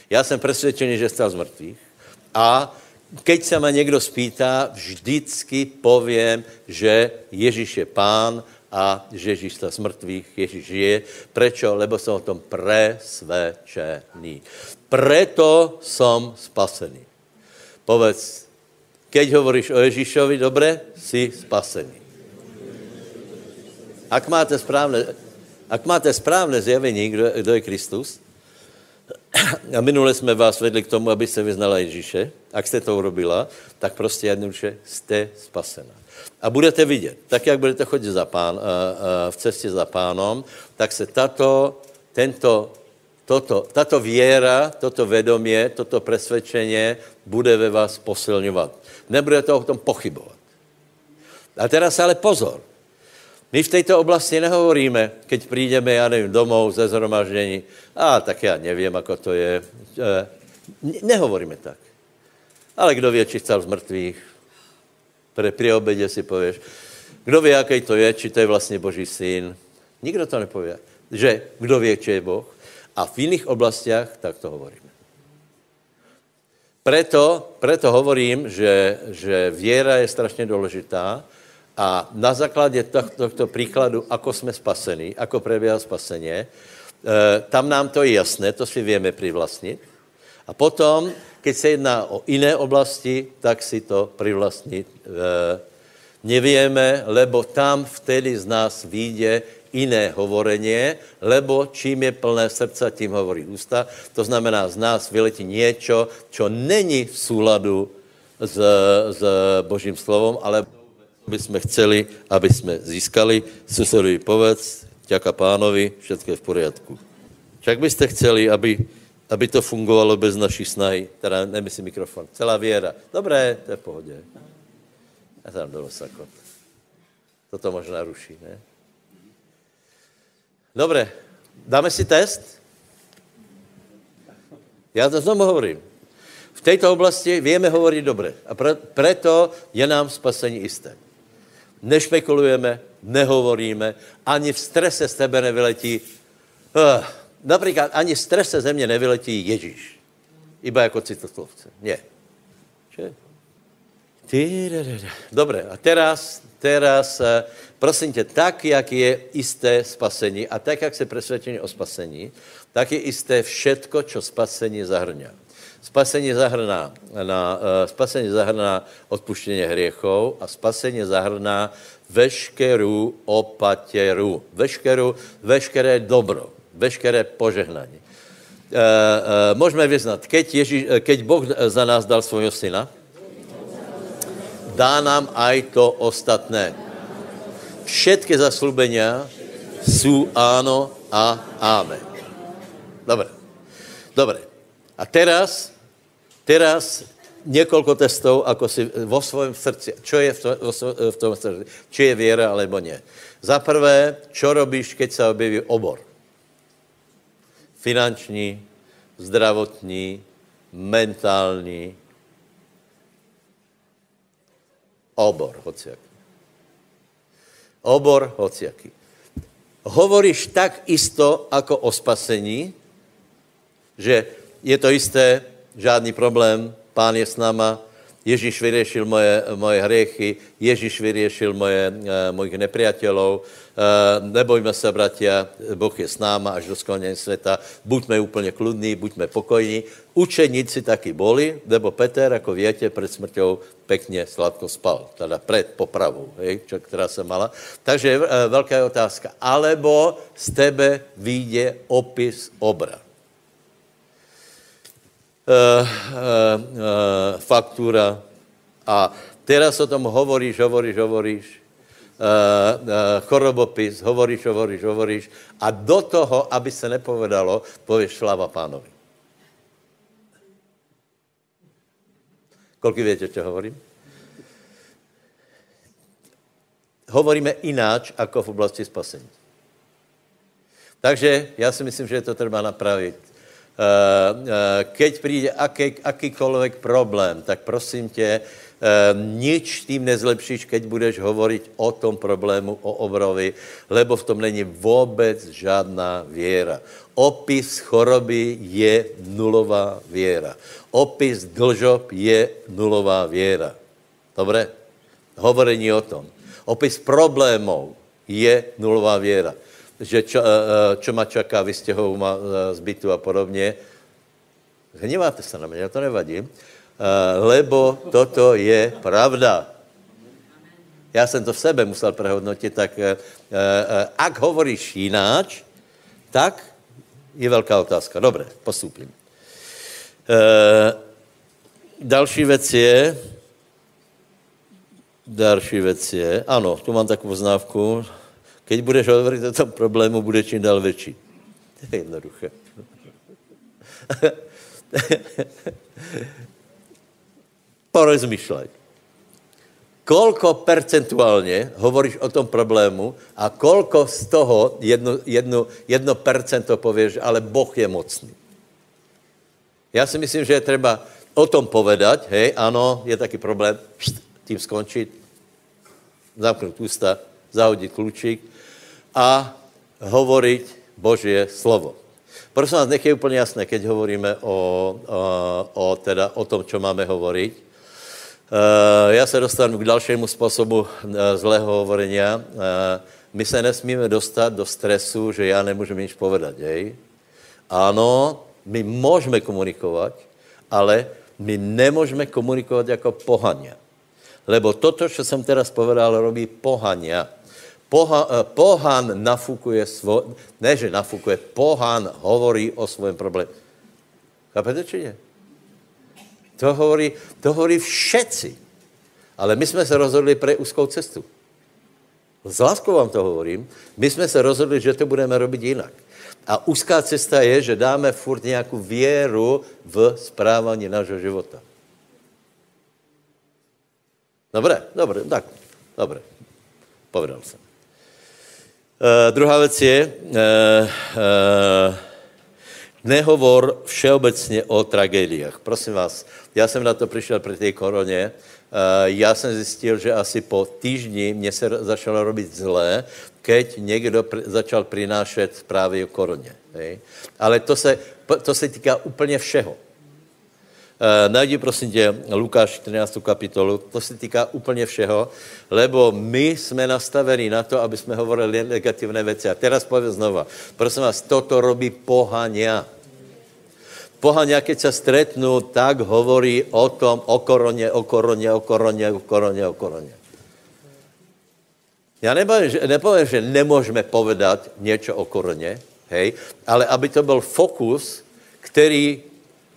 S1: Já jsem přesvědčený, že stal z mrtvých. A keď se ma někdo spýtá, vždycky povím, že Ježíš je pán a že Ježíš z mrtvých, Ježíš žije. Prečo? Lebo jsem o tom presvedčený. Preto jsem spasený. Povedz, keď hovoríš o Ježíšovi, dobre, si spasený. Ak máte správné, ak máte správné zjavení, kdo, kdo je Kristus, a minule jsme vás vedli k tomu, aby se vyznala Ježíše. Ak jste to urobila, tak prostě jednoduše jste spasena. A budete vidět, tak jak budete chodit za pán, v cestě za pánom, tak se tato, tento, toto, tato věra, toto vědomě, toto presvědčení bude ve vás posilňovat. Nebudete o tom pochybovat. A teraz ale pozor. My v této oblasti nehovoríme, keď přijdeme, já nevím, domů ze zhromaždění, a tak já nevím, ako to je. E, nehovoríme tak. Ale kdo ví, či stal z mrtvých, pre, pri obědě si pověš, kdo ví, jaký to je, či to je vlastně Boží syn. Nikdo to nepově. Že kdo ví, či je Boh. A v jiných oblastiach tak to hovoríme. Preto, preto hovorím, že, že věra je strašně důležitá, a na základě tohto příkladu, ako jsme spasení, ako preběhá spaseně, eh, tam nám to je jasné, to si víme privlastnit. A potom, keď se jedná o jiné oblasti, tak si to privlastnit eh, nevíme, lebo tam vtedy z nás vyjde jiné hovorenie, lebo čím je plné srdce, tím hovorí ústa. To znamená, z nás vyletí něco, čo není v súladu s, s Božím slovom, ale by jsme chceli, aby jsme získali. Susedovi povedz, ďaká pánovi, všechno je v poriadku. Čak byste chceli, aby, aby to fungovalo bez naší snahy, teda nemyslím mikrofon, celá věra. Dobré, to je v pohodě. Já tam dolu sakot. Toto možná ruší, ne? Dobré, dáme si test? Já to znovu hovorím. V této oblasti víme hovorit dobře a pre, preto je nám spasení jisté nešpekulujeme, nehovoríme, ani v strese z tebe nevyletí, uh, například ani v strese ze mě nevyletí Ježíš. Iba jako citoslovce. Ne. Dobré, a teraz, teraz, eh, prosím tě, tak, jak je jisté spasení a tak, jak se přesvědčení o spasení, tak je jisté všetko, čo spasení zahrňá. Spasení zahrná, na, uh, spasení zahrná odpuštění hriechov a spasení zahrná veškerou opatěru, veškerou, veškeré dobro, veškeré požehnání. Uh, uh, můžeme vyznat, keď, Ježíš, keď Boh za nás dal svojho syna, dá nám aj to ostatné. Všetky zaslubenia jsou áno a amen. Dobre. Dobre. A teraz, teraz několik testů, ako si vo svém srdci, čo je v, v tom srdci, či je věra, alebo ne. Za prvé, čo robíš, keď se objeví obor? Finanční, zdravotní, mentální, obor, hociaký. Obor, hociaký. Hovoríš tak isto, ako o spasení, že je to jisté, žádný problém, pán je s náma, Ježíš vyřešil moje, moje hriechy, Ježíš vyřešil moje, mojich nepriateľov, nebojme se, bratia, Boh je s náma až do skončení světa, buďme úplně kludní, buďme pokojní. Učeníci taky boli, nebo Peter, jako větě, před smrťou pekně sladko spal, teda před popravou, hej, čo, která se mala. Takže velká otázka. Alebo z tebe vyjde opis obra. Uh, uh, faktura a teraz o tom hovoríš, hovoríš, hovoríš uh, chorobopis, hovoríš, hovoríš, hovoríš a do toho, aby se nepovedalo, pověš slava pánovi. Kolik víte, čo hovorím? Hovoríme ináč, ako v oblasti spasení. Takže já si myslím, že to treba napravit. Uh, uh, keď přijde aký, akýkoľvek problém, tak prosím tě, Ehm, nič tým nezlepšíš, keď budeš hovoriť o tom problému, o obrovi, lebo v tom není vůbec žádná věra. Opis choroby je nulová věra. Opis dlžob je nulová věra. Dobré? Hovorení o tom. Opis problémů je nulová věra. Že čo, eh, eh, čo ma čaká, vystěhou ma z bytu a podobně. Hněváte se na mě, to nevadí. Eh, lebo toto je pravda. Já jsem to v sebe musel prehodnotit, tak ak hovoríš jináč, tak je velká otázka. Dobře, postupím. Další věc je, další věc je, ano, tu mám takovou znávku, keď budeš hovorit o tom problému, bude čím dál větší. To je jednoduché. porozmýšlej. Kolko percentuálně hovoríš o tom problému a kolko z toho jedno, jedno, jedno percento pověš, ale Boh je mocný. Já si myslím, že je třeba o tom povedať, hej, ano, je taky problém, tím skončit, zamknout ústa, zahodit klučík a hovoriť Božie slovo. Prosím vás, nech je úplně jasné, keď hovoríme o, o, o, teda, o tom, čo máme hovoriť, Eh, já se dostanu k dalšímu způsobu eh, zlého hovorenia. Eh, my se nesmíme dostat do stresu, že já nemůžu nič povedat, jej? Ano, my můžeme komunikovat, ale my nemůžeme komunikovat jako pohania. Lebo toto, co jsem teraz povedal, robí pohania. Poha, pohan nafukuje svo, ne, že nafukuje, pohan hovorí o svém problému. Chápete, či nie? To hovorí, to hovorí všetci. Ale my jsme se rozhodli pro úzkou cestu. S láskou vám to hovorím. My jsme se rozhodli, že to budeme robit jinak. A úzká cesta je, že dáme furt nějakou věru v správání našeho života. Dobré, dobré, tak, dobré. Povedal jsem. Uh, druhá věc je, uh, uh, nehovor všeobecně o tragédiách. Prosím vás, já jsem na to přišel při té koroně. Já jsem zjistil, že asi po týždni mě se začalo robit zlé, keď někdo pr- začal přinášet právě o koroně. Hej? Ale to se, to se týká úplně všeho. Uh, najdi prosím tě Lukáš 14. kapitolu, to se týká úplně všeho, lebo my jsme nastaveni na to, aby jsme hovorili negativné věci. A teraz povím znova, prosím vás, toto robí pohania. Pohania, keď se stretnú, tak hovorí o tom, o koroně, o koroně, o koroně, o koroně, o koroně. Já nepovím, že, nepovím, že nemůžeme povedat něco o koroně, hej, ale aby to byl fokus, který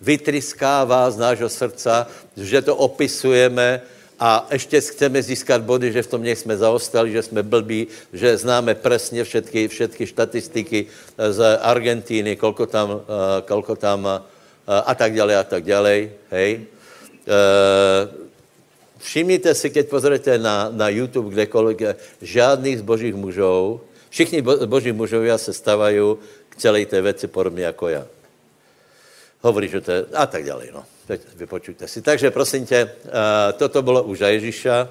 S1: vytryskává z nášho srdca, že to opisujeme a ještě chceme získat body, že v tom jsme zaostali, že jsme blbí, že známe přesně všetky, všetky štatistiky z Argentíny, kolko tam, eh, kolko tam a tak dále a tak dále, hej. Všimněte si, keď pozorujete na, na YouTube kdekoliv, žádných z božích mužů, všichni bo, boží mužovia se stávají k celé té věci podobně jako já. Hovorí, že to je, a tak dále, no. Teď vypočujte si. Takže prosím tě, uh, toto bylo už za Ježíša.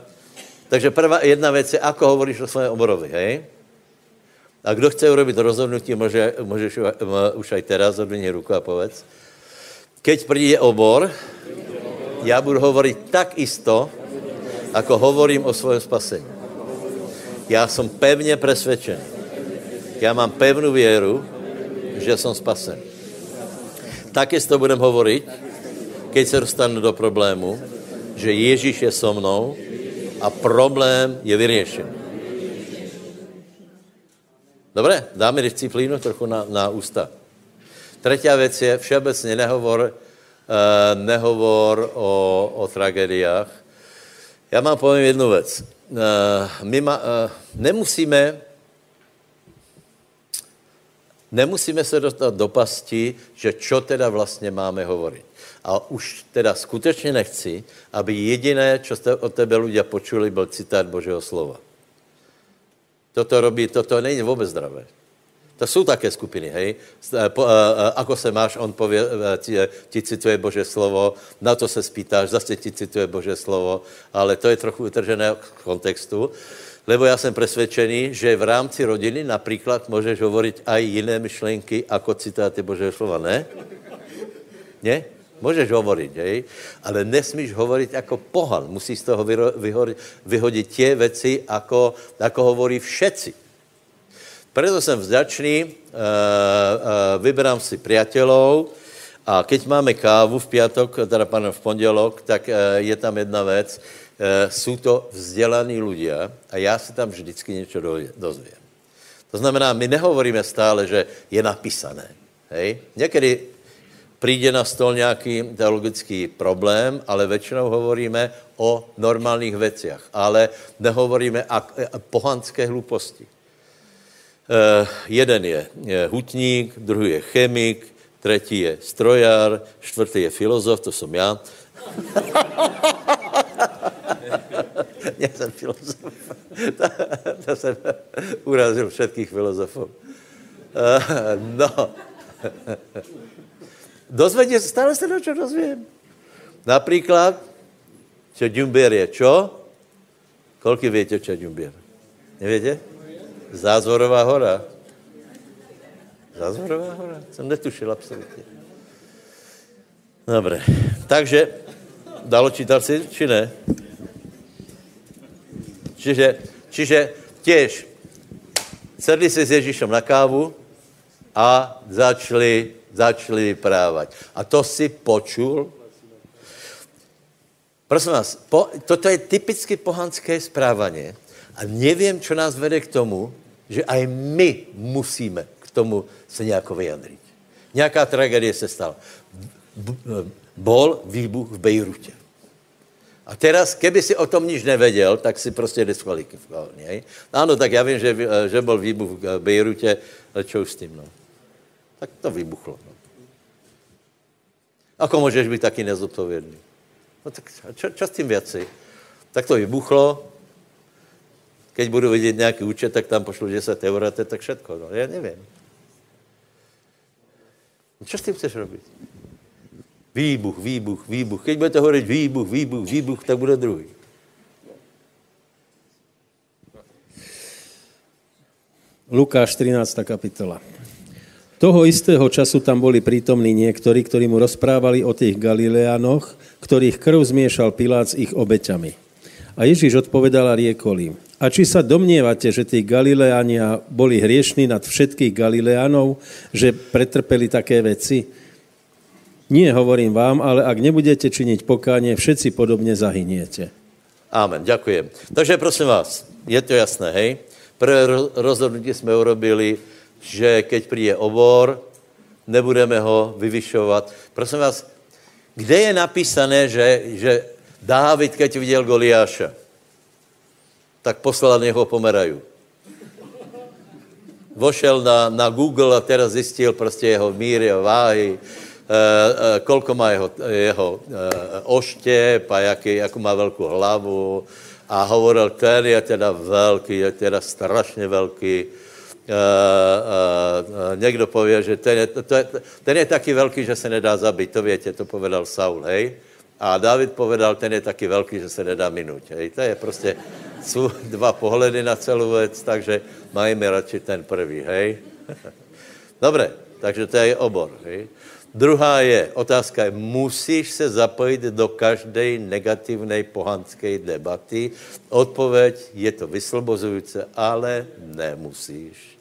S1: Takže prvá jedna věc je, ako hovoríš o svém oborovi, hej? A kdo chce urobit rozhodnutí, může, můžeš už aj teraz, odvini ruku a povedz. Keď přijde obor, já budu hovorit tak isto, jako hovorím o svém spasení. Já jsem pevně přesvědčen. Já mám pevnou věru, že jsem spasen. Taky to budem hovorit, keď se dostanu do problému, že Ježíš je so mnou a problém je vyřešen. Dobré, dáme disciplínu trochu na, na ústa. Třetí věc je, všeobecně nehovor, uh, nehovor o, o tragédiách. Já mám povím jednu věc. Uh, my ma, uh, nemusíme nemusíme se dostat do pasti, že čo teda vlastně máme hovorit. A už teda skutečně nechci, aby jediné, co jste od tebe lidé počuli, byl citát Božího slova. Toto robí, toto není vůbec zdravé. To jsou také skupiny, hej. Po, a, a, ako se máš, on pově, ti, ti cituje Bože slovo, na to se spýtáš, zase ti cituje Bože slovo, ale to je trochu utržené v kontextu. Lebo já jsem přesvědčený, že v rámci rodiny například můžeš hovorit aj jiné myšlenky, jako citáty Božího slova, ne? Ne? Můžeš hovorit, hej? ale nesmíš hovorit jako pohan. Musíš z toho vyhodit, vyhodit tě věci, jako, jako hovorí všetci. Proto jsem vzdячný, uh, uh, vyberám si přátelů a keď máme kávu v pátek, teda pardon, v pondělok, tak uh, je tam jedna věc, jsou to vzdělaní lidé a já si tam vždycky něco dozvím. To znamená, my nehovoríme stále, že je napísané. Hej? Někdy přijde na stol nějaký teologický problém, ale většinou hovoríme o normálních věcech, ale nehovoríme o pohanské hluposti. Uh, jeden je, je hutník, druhý je chemik, třetí je strojar, čtvrtý je filozof, to jsem já. já jsem filozof. to, to jsem urazil všetkých filozofů. Uh, no. Dozvedě, stále se čo dozvím. Například, čo Džumbier je čo? Kolik víte, čo Džumbier? Nevíte? Zázvorová hora. Zázvorová hora? Jsem netušil absolutně. Dobře. Takže, dalo čítat si, či ne? Čiže, čiže těž sedli se s Ježíšem na kávu a začali začali vyprávat. A to si počul? Prosím vás, po, toto je typicky pohanské správaně a nevím, co nás vede k tomu, že aj my musíme k tomu se nějak vyjadřit. Nějaká tragédie se stala. Bol výbuch v Bejrutě. A teraz, keby si o tom nič nevěděl, tak si prostě diskvalifikovaný. Ano, tak já vím, že, že byl výbuch v Bejrutě, ale čo už s tím, no tak to vybuchlo. No. Ako můžeš být taky nezodpovědný? No tak čo, s tím věci? Tak to vybuchlo, keď budu vidět nějaký účet, tak tam pošlu 10 eur, to je tak všetko. No, já nevím. No, čo s tím chceš robit? Výbuch, výbuch, výbuch. Keď budete hovorit výbuch, výbuch, výbuch, tak bude druhý.
S3: Lukáš 13. kapitola. Toho istého času tam boli prítomní niektorí, ktorí mu rozprávali o tých Galileanoch, ktorých krv zmiešal Pilát s ich obeťami. A Ježíš odpovedal a riekol im, a či sa domnievate, že tí Galileania boli hriešní nad všetkých Galileanov, že pretrpeli také veci? Nie, hovorím vám, ale ak nebudete činiť pokánie, všetci podobne zahyniete.
S1: Amen, ďakujem. Takže prosím vás, je to jasné, hej? Prvé rozhodnutí jsme urobili, že keď přijde obor, nebudeme ho vyvyšovat. Prosím vás, kde je napísané, že, že Dávid, keď viděl Goliáša, tak poslal, nech ho pomerají. Vošel na, na Google a teraz zjistil prostě jeho míry a váhy, e, kolko má jeho, jeho e, oštěp a jaký, jakou má velkou hlavu a hovoril, ten je teda velký, je teda strašně velký Uh, uh, někdo pově, že ten je, to je, ten je taky velký, že se nedá zabít, to větě, to povedal Saul, hej? A David povedal, ten je taky velký, že se nedá minuť, hej? To je prostě, jsou dva pohledy na celou věc, takže majme radši ten prvý, hej? Dobré, takže to je obor, hej? Druhá je, otázka je, musíš se zapojit do každé negativné pohanské debaty? Odpověď je to vyslobozujúce, ale nemusíš.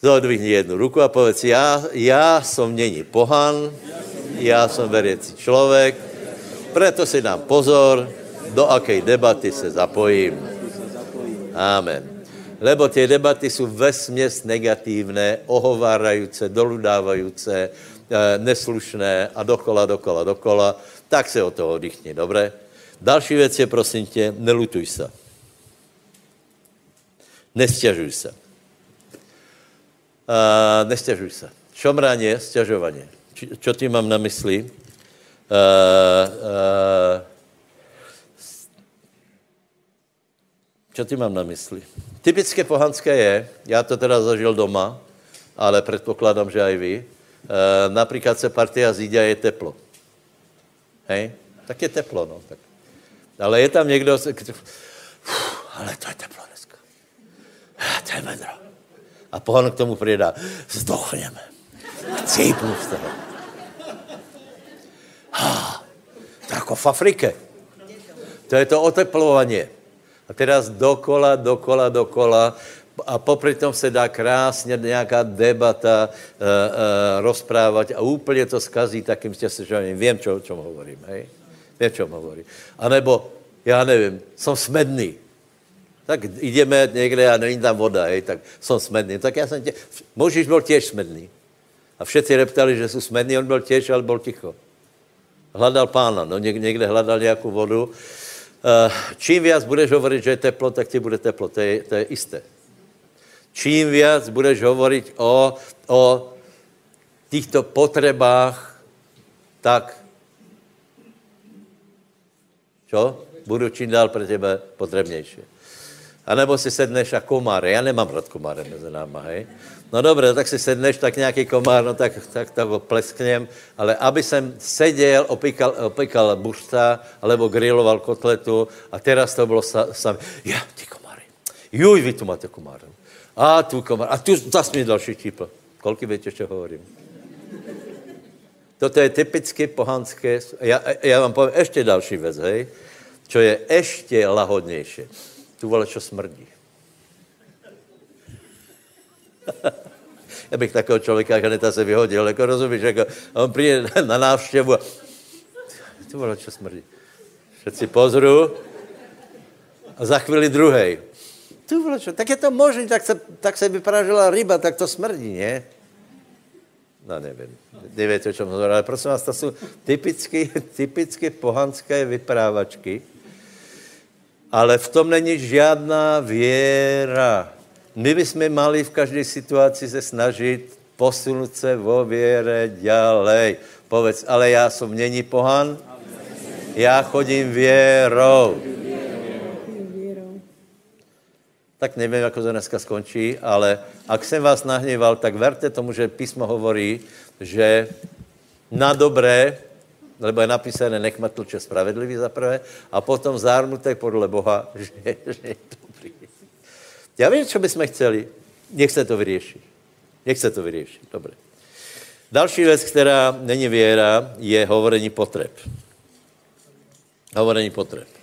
S1: Zodvihni jednu ruku a povedz, já, já som není pohan, já jsem veriaci člověk, preto si dám pozor, do akej debaty se zapojím. Amen. Lebo tie debaty jsou vesměs negatívne, ohovárajúce, doludávajúce, neslušné a dokola, dokola, dokola, tak se od toho oddychni, dobré? Další věc je, prosím tě, nelutuj se. Nestěžuj se. Uh, nestěžuj se. Šomraně, stěžovaně. Čo tím mám na mysli? Uh, uh, čo tím mám na mysli? Typické pohanské je, já to teda zažil doma, ale předpokládám, že aj vy, Eh, například se partia zíde a je teplo. Hej? Tak je teplo, no. Tak. Ale je tam někdo, ale to je teplo dneska. Ah, to je vedro. A pohon k tomu přidá, zdochněme. Cípnu z toho. Ha, to jako v Afrike. To je to oteplování. A teraz dokola, dokola, dokola a popri tom se dá krásně nějaká debata uh, uh, rozprávat a úplně to skazí takým stěžováním. Vím, čo, o čem hovorím, hej? Vím, o čem hovorím. A nebo, já nevím, jsem smedný. Tak jdeme někde a není tam voda, hej, tak jsem smedný. Tak já jsem tě... Možíš byl těž smedný. A všetci reptali, že jsou smedný, on byl těž, ale byl ticho. Hledal pána, no někde hledal nějakou vodu. Uh, čím víc budeš hovorit, že je teplo, tak ti bude teplo, to je, to je jisté. Čím víc budeš hovorit o, o těchto potřebách, tak čo? Budu čím dál pro tebe potřebnější. A nebo si sedneš a komár. Já nemám rád komáre mezi náma, hej? No dobré, tak si sedneš, tak nějaký komár, no tak, tak to pleskněm, ale aby jsem seděl, opíkal, opíkal bušta, alebo griloval kotletu a teraz to bylo sam, ja, ty komáry. Juj, vy tu máte komáry. A tu komar. A tu zase mi další čípl. Kolik víte, co hovorím? Toto je typicky pohanské. Já, já vám povím ještě další věc, hej, čo je ještě lahodnější. Tu vole, čo smrdí. já bych takového člověka hned se vyhodil, jako rozumíš, jako on přijde na návštěvu a tu vole, čo smrdí. Všetci pozru a za chvíli druhej. Vole, čo? Tak je to možné, tak se, tak se vypražila ryba, tak to smrdí, ne? No nevím, nevíte, o čem hovorím, ale prosím vás, to jsou typicky, typicky pohanské vyprávačky, ale v tom není žádná věra. My bychom mali v každé situaci se snažit posunout se vo věre ďalej. Povedz, ale já jsem není pohan, já chodím věrou tak nevím, jak to dneska skončí, ale ak jsem vás nahněval, tak verte tomu, že písmo hovorí, že na dobré, lebo je napísané, nech tlče spravedlivý za prvé, a potom zármutek podle Boha, že, že je dobrý. Já vím, co bychom chceli. Nech se to vyřeší. Nech se to vyřeší. Dobře. Další věc, která není věra, je hovorení potreb. Hovorení potreb.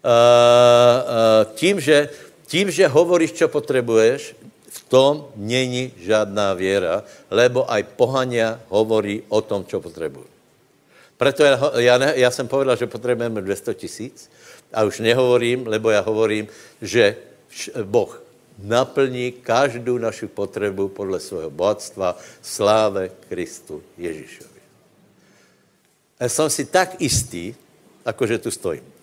S1: Eh, eh, tím, že, tím, že hovoríš, co potřebuješ, v tom není žádná věra, lebo aj pohania hovorí o tom, co potřebují. Proto já, já, ne, já jsem povedal, že potřebujeme 200 tisíc a už nehovorím, lebo já hovorím, že Boh naplní každou naši potřebu podle svého bohatstva sláve Kristu Ježíšovi. A jsem si tak jistý, jakože tu stojím.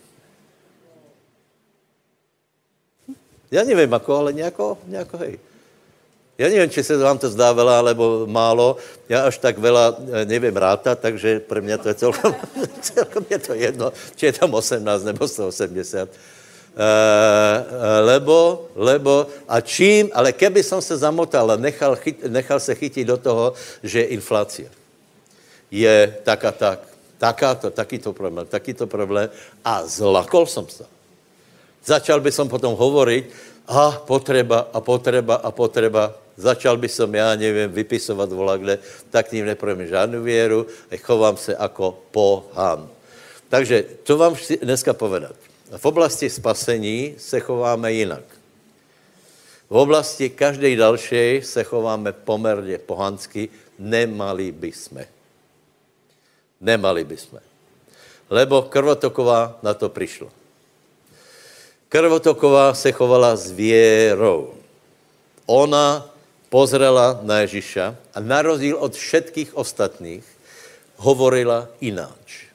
S1: Já nevím, jako, ale nějako, nějako hej. Já nevím, či se vám to zdá veľa, alebo málo. Já až tak veľa eh, nevím ráta, takže pro mě to je celkom, celkom je to jedno, či je tam 18 nebo 180. Uh, uh, lebo, lebo, a čím, ale keby som se zamotal a nechal, chyt, nechal se chytit do toho, že inflácia. Je tak a tak, takáto, takýto problém, takýto problém a zlakol som se. Začal by som potom hovoriť, a potreba, a potreba, a potreba. začal by som, já nevím, vypisovat volakde, tak tím neprojeme žádnou věru, chovám se jako pohan. Takže to vám chci dneska povedat. V oblasti spasení se chováme jinak. V oblasti každé další se chováme poměrně pohansky, nemali by jsme. Nemali by jsme. Lebo krvotoková na to přišla. Krvotoková se chovala s věrou. Ona pozrela na Ježíša a na rozdíl od všetkých ostatních hovorila ináč.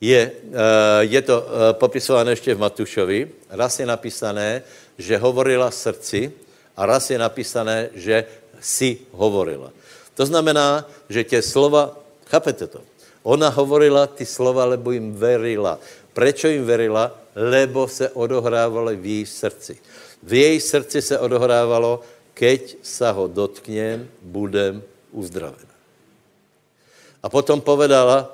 S1: Je, eh, je to eh, popisované ještě v Matušovi. Raz je napísané, že hovorila srdci a raz je napísané, že si hovorila. To znamená, že tě slova, chápete to? Ona hovorila ty slova, lebo jim verila. Proč jim verila? Lebo se odohrávalo v její srdci. V její srdci se odohrávalo, keď sa ho dotknem, budem uzdravená. A potom povedala,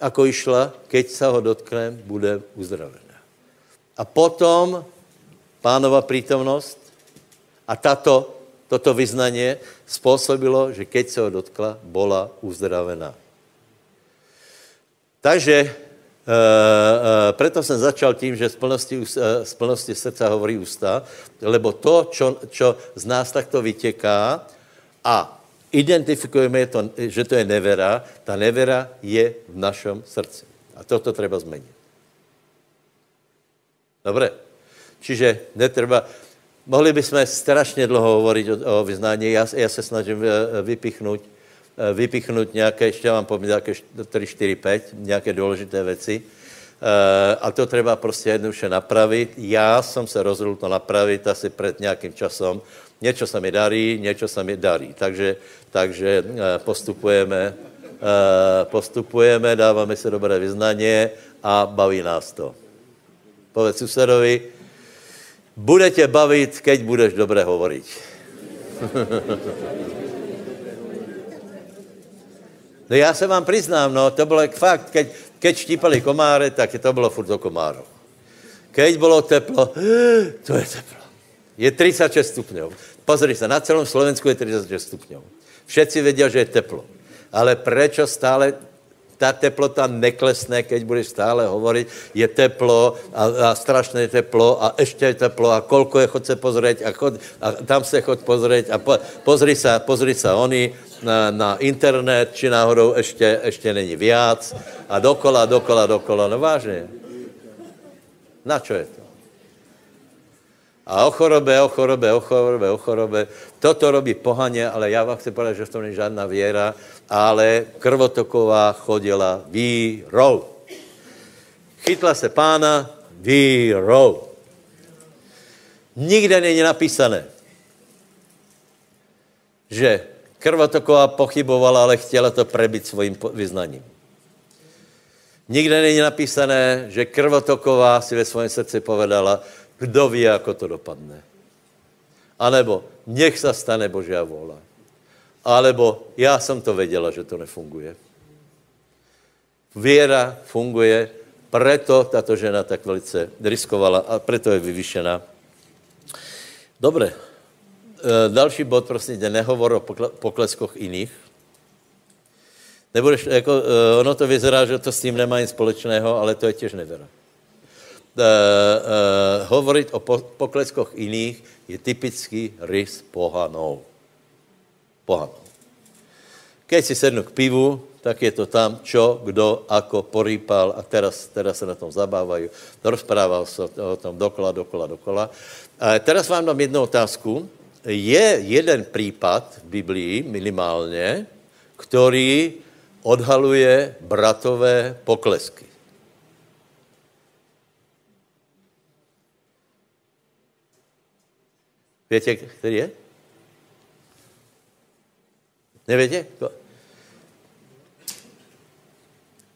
S1: ako išla, keď sa ho dotknem, budem uzdravená. A potom pánova prítomnost a tato, toto vyznanie spôsobilo, že keď se ho dotkla, bola uzdravená. Takže e, e, preto jsem začal tím, že z plnosti, e, z plnosti srdca hovorí ústa, lebo to, čo, čo z nás takto vytěká a identifikujeme, to, že to je nevera, ta nevera je v našem srdci. A toto treba změnit. Dobre? Čiže netreba... Mohli bychom strašně dlouho hovorit o, o vyznání. Já, já se snažím eh, vypichnout, eh, vypichnout nějaké, ještě vám povím, nějaké 3, 4, 5, nějaké důležité věci. Eh, a to treba prostě jednoduše napravit. Já jsem se rozhodl to napravit asi před nějakým časem. Něco se mi darí, něco se mi darí. Takže, takže postupujeme, postupujeme, dáváme si dobré vyznání a baví nás to. Povedz susedovi, bude tě bavit, keď budeš dobře hovorit. no já se vám přiznám, no, to bylo fakt, keď, keď štípali komáre, tak to bylo furt o komáru. Keď bylo teplo, to je teplo. Je 36 stupňov. Pozri se, na celém Slovensku je 36 stupňov. Všetci vědí, že je teplo. Ale prečo stále ta teplota neklesne, keď budeš stále hovoriť, je teplo a, a strašné teplo a ještě je teplo a kolko je, chod se pozrieť a, chod, a tam se chod pozrieť a po, pozri sa, pozri sa oni na, na internet, či náhodou ještě, ještě není viac a dokola, dokola, dokola, no vážně. Na čo je to? A o chorobe, o chorobe, o chorobe, o chorobe. Toto robí pohaně, ale já vám chci povedat, že v tom není žádná věra, ale krvotoková chodila vírou. Chytla se pána vírou. Nikde není napísané, že krvotoková pochybovala, ale chtěla to prebit svým vyznaním. Nikde není napísané, že krvotoková si ve svém srdci povedala, kdo ví, jako to dopadne. A nebo nech se stane Božia vůle. Alebo já jsem to věděla, že to nefunguje. Věra funguje, preto tato žena tak velice riskovala a preto je vyvyšená. Dobře. E, další bod, prosím tě, nehovor o pokleskoch jiných. Nebudeš, jako, e, ono to vyzerá, že to s tím nemá nic společného, ale to je těž nevera. Uh, hovoriť o po, pokleskoch jiných je typický rys pohanou. Pohanou. Keď si sednu k pivu, tak je to tam, čo, kdo, ako porýpal a teraz, teraz se na tom zabávají. Rozprával se o tom dokola, dokola, dokola. A teraz vám dám jednu otázku. Je jeden případ v Biblii minimálně, který odhaluje bratové poklesky. Víte, který je? Nevíte?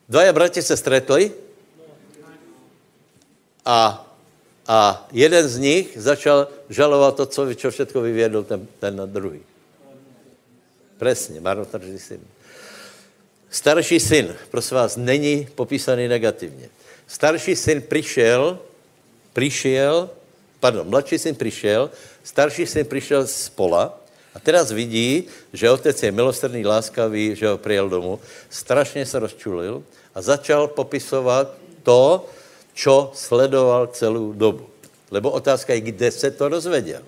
S1: Dvaja bratři se stretli a, a jeden z nich začal žalovat to, co, čo všetko vyvědl ten, ten na druhý. Presně, marnotržný syn. Starší syn, prosím vás, není popísaný negativně. Starší syn přišel, přišel, pardon, mladší syn přišel Starší syn přišel z pola a teraz vidí, že otec je milosrdný, láskavý, že ho přijel domů. Strašně se rozčulil a začal popisovat to, čo sledoval celou dobu. Lebo otázka je, kde se to dozvěděl.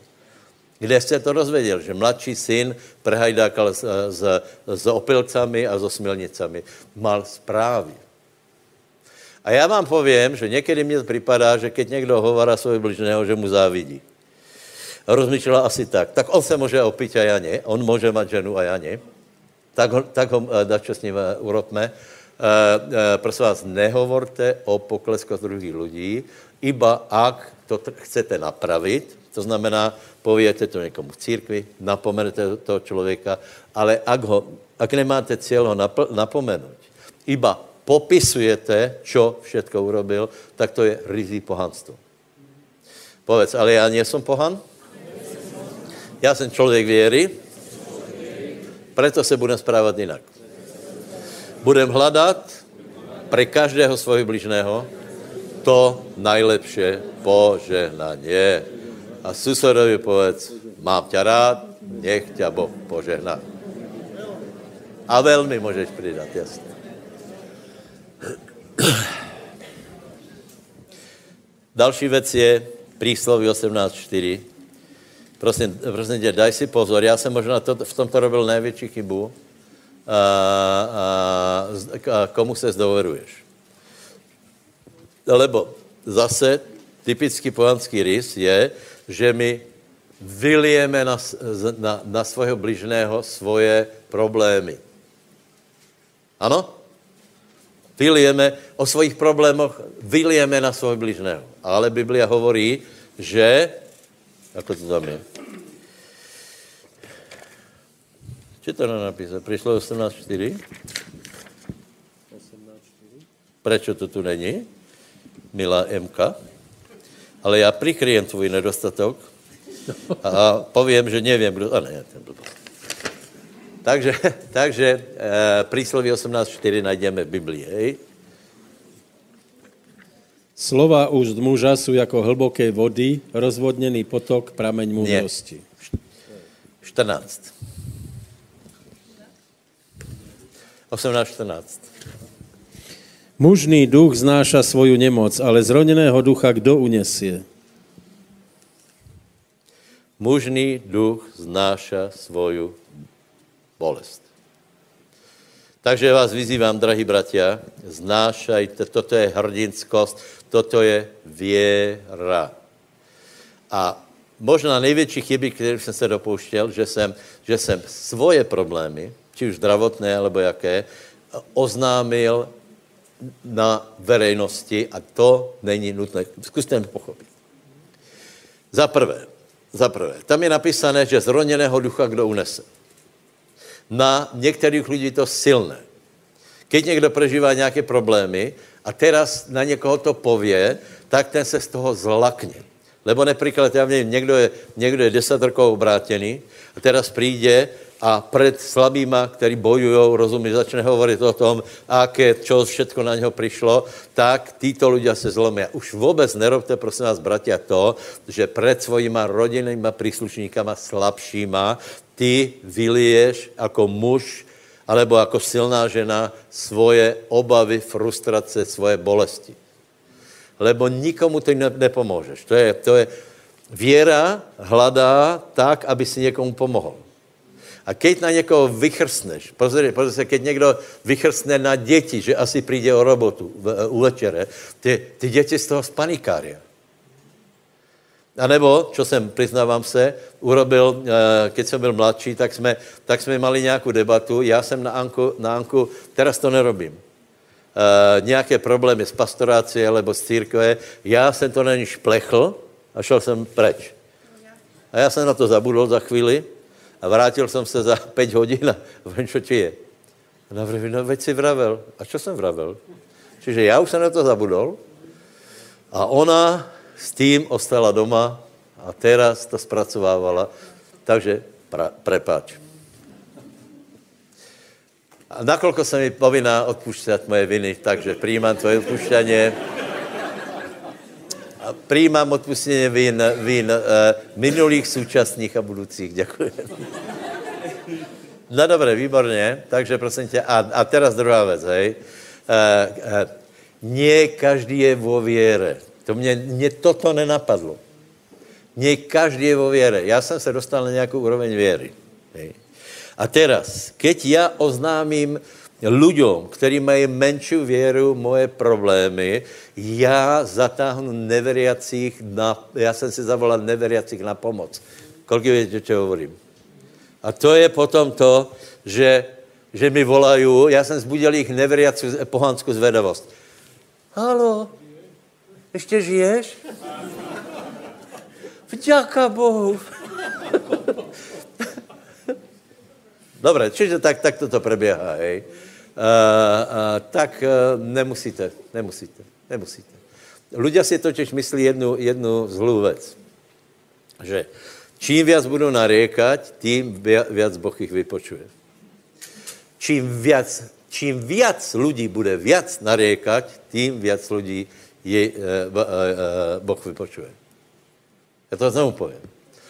S1: Kde se to dozvěděl, že mladší syn prehajdákal s, s, s opilcami a s smilnicami. Mal zprávy. A já vám povím, že někdy mně připadá, že keď někdo hovorá svojho bližného, že mu závidí. Rozmýšlela asi tak. Tak on se může opít a já ne. On může mít ženu a já ne. Tak ho, tak ho eh, dačo s ním eh, urobme. Uh, uh, prosím vás, nehovorte o pokleskost druhých lidí, iba ak to chcete napravit, to znamená, pověte to někomu v církvi, napomenete toho člověka, ale ak, ho, ak nemáte cíl ho nap- napomenout, iba popisujete, čo všetko urobil, tak to je rizí pohanstvo. Povedz, ale já nejsem pohan? Já jsem člověk věry, preto se budem správat jinak. Budem hledat pre každého svojho bližného to najlepší požehnanie. A susedovi povedz, mám tě rád, nech tě Boh požehná. A velmi můžeš přidat, jasně. Další věc je přísloví 18.4. Prosím, prosím tě, daj si pozor, já jsem možná to, v tomto robil největší chybu. A, a, a komu se zdoveruješ? Lebo zase typický pohanský rys je, že my vylijeme na, na, na svého bližného svoje problémy. Ano? Vylijeme o svých problémoch, vylijeme na svého bližného. Ale Biblia hovorí, že, ako to tam je? Či to napíše? Přišlo 18.4? Prečo to tu není? Milá Mka. Ale já prikryjem tvůj nedostatok a povím, že nevím, kdo... A ne, ten blbý. Takže, takže e, prísloví 18.4 najdeme v Biblii, hej?
S3: Slova úst muža jsou jako hlboké vody, rozvodněný potok, prameň moudrosti.
S1: 14. 18, 14.
S3: Mužný duch znáša svoju nemoc, ale zroneného ducha kdo unesie?
S1: Mužný duch znáša svoju bolest. Takže vás vyzývám, drahí bratia, znášajte, toto je hrdinskost, toto je věra. A možná největší chyby, které jsem se dopouštěl, že jsem, že jsem svoje problémy, či už zdravotné, alebo jaké, oznámil na verejnosti a to není nutné. Zkuste to pochopit. Za prvé, za prvé, tam je napísané, že zroněného ducha kdo unese. Na některých lidí to silné. Keď někdo prežívá nějaké problémy a teraz na někoho to pově, tak ten se z toho zlakne. Lebo například, já vím, někdo je, někdo je deset rokov obrátený a teraz přijde a před slabýma, který bojují, rozumí, začne hovorit o tom, aké, čo všetko na něho přišlo, tak títo ľudia se zlomí. Už vůbec nerobte, prosím vás, bratia, to, že před svojima rodinnýma příslušníkama slabšíma ty vyliješ jako muž alebo jako silná žena svoje obavy, frustrace, svoje bolesti. Lebo nikomu to nepomůžeš. To je, to je, věra hledá tak, aby si někomu pomohl. A keď na někoho vychrstneš, pozor, pozor se, keď někdo vychrstne na děti, že asi přijde o robotu v, u večere, ty, ty děti z toho spanikária. A nebo, čo jsem, přiznávám se, urobil, eh, keď jsem byl mladší, tak jsme, tak jsme mali nějakou debatu. Já jsem na Anku, na Anku teraz to nerobím. Uh, nějaké problémy s pastorácí nebo s církve. Já jsem to na ní šplechl a šel jsem preč. A já jsem na to zabudol za chvíli a vrátil jsem se za pět hodin a vím, co ti je. A na no veď si vravel. A co jsem vravel? Čiže já už jsem na to zabudol a ona s tím ostala doma a teraz to zpracovávala. Takže pra, prepáč. A nakolko se mi povinná odpušťat moje viny, takže přijímám tvoje odpušťanie. A, přijímám odpustení vín, vín uh, minulých, současných a budoucích. Děkuji. No dobré, výborně. Takže prosím tě, a, a teraz druhá věc, hej. Uh, nie každý je vo věre. To mě, mě toto nenapadlo. Nie každý je vo věre. Já jsem se dostal na nějakou úroveň věry. A teraz, keď já oznámím ľuďom, kteří mají menší věru, moje problémy, já zatáhnu neveriacích na, já jsem si zavolal neveriacích na pomoc. Kolik víte, čo hovorím? A to je potom to, že, že mi volají, já jsem zbudil jich neveriaců pohanskou zvedavost. Halo, ještě žiješ? Vďaka Bohu. Dobre, čiže tak, tak toto preběhá, hej. Uh, uh, tak uh, nemusíte, nemusíte, nemusíte. Ľudia si totiž myslí jednu, jednu zlou věc, že čím viac budou narékať, tím viac Boh ich vypočuje. Čím viac, čím viac lidí bude viac narékať, tím viac lidí je, uh, uh, uh, Boh vypočuje. Já to znovu povím.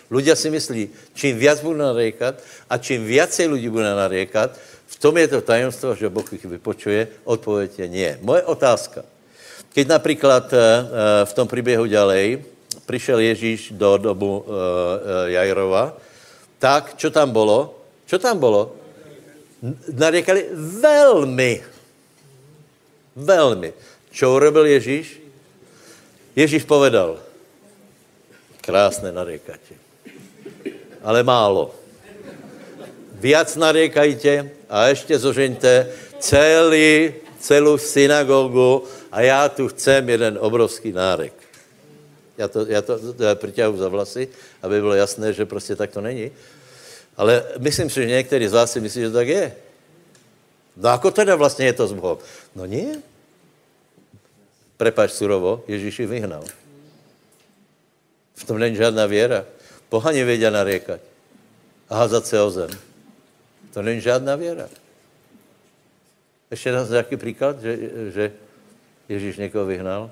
S1: Ľudia si myslí, čím viac budou narékat a čím viacej lidí bude narékat, v tom je to tajemstvo, že Boh ich vypočuje, odpověď je nie. Moje otázka. Keď například eh, eh, v tom příběhu ďalej přišel Ježíš do domu eh, Jajrova, tak čo tam bylo? Čo tam bylo? Narékali velmi. Velmi. Čo urobil Ježíš? Ježíš povedal, krásné narékatě ale málo. Viac nariekajte a ještě zožeňte celý, celou synagogu a já tu chcem jeden obrovský nárek. Já to, já to, to já přiťahu za vlasy, aby bylo jasné, že prostě tak to není. Ale myslím si, že některý z vás si myslí, že tak je. No ako teda vlastně je to s Bohem? No nie. Prepač surovo, Ježíši vyhnal. V tom není žádná věra. Pohani vědí narékat a házat se o zem. To není žádná věra. Ještě raz nějaký příklad, že, že Ježíš někoho vyhnal?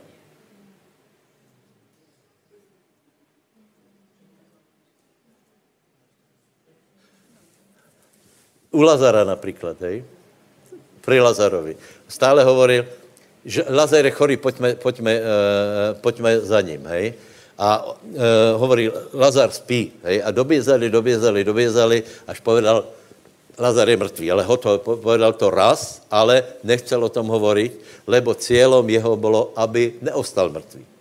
S1: U Lazara například, hej? Pri Lazarovi. Stále hovoril, že Lazar je chorý, pojďme, pojďme, uh, pojďme za ním, hej? a e, hovorí, Lazar spí. Hej? A dobězali, dobězali, dobězali, až povedal, Lazar je mrtvý, ale hotovo, povedal to raz, ale nechcel o tom hovorit, lebo cílem jeho bylo, aby neostal mrtvý.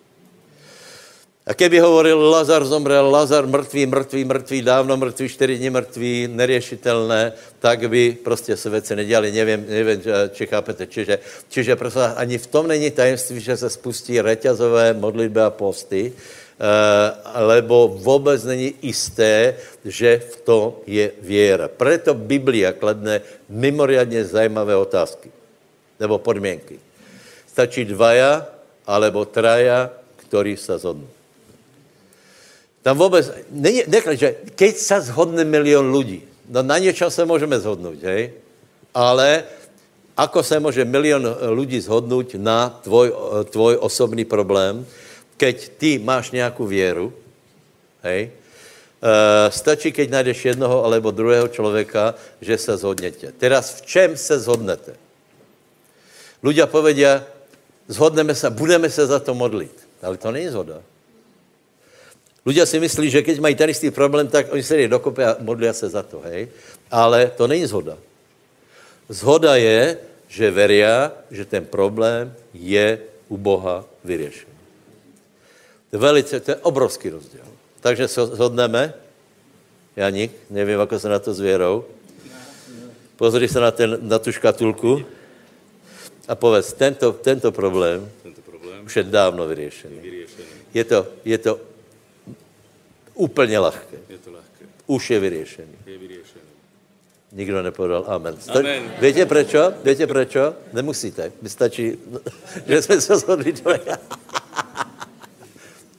S1: A keby hovoril, Lazar zomrel, Lazar mrtvý, mrtvý, mrtvý, dávno mrtvý, čtyři dny mrtvý, neriešitelné, tak by prostě se věci nedělali. Nevím, nevím, či chápete. Čiže, čiže prostě ani v tom není tajemství, že se spustí reťazové modlitby a posty, Eh, lebo vůbec není jisté, že v tom je věra. Proto Biblia kladne mimoriadně zajímavé otázky nebo podmínky. Stačí dvaja alebo traja, ktorí se zhodnou. Tam vůbec, není, nekle, že keď se zhodne milion lidí, no na něčem se můžeme zhodnout, hej? ale ako se může milion lidí zhodnout na tvoj, tvoj osobný problém, keď ty máš nějakou věru, hej, Uh, stačí, keď najdeš jednoho alebo druhého člověka, že se zhodnete. Teraz v čem se zhodnete? Ľudia povedia, zhodneme se, budeme se za to modlit. Ale to není zhoda. Ľudia si myslí, že keď mají ten istý problém, tak oni se jde dokopy a modlia se za to, hej? Ale to není zhoda. Zhoda je, že veria, že ten problém je u Boha vyřešen. To je velice, to je obrovský rozdíl. Takže se shodneme, Janik, nevím, jak se na to s věrou. Pozri se na, ten, na tu škatulku a povedz, tento, tento problém, tento problém už je dávno vyřešený. Je to, je to úplně lahké. Je to lahké. Už je vyřešený. Je vyřešený. Nikdo nepovedal amen. amen. Víte proč? Víte proč? Nemusíte. Mi stačí, že jsme se shodli.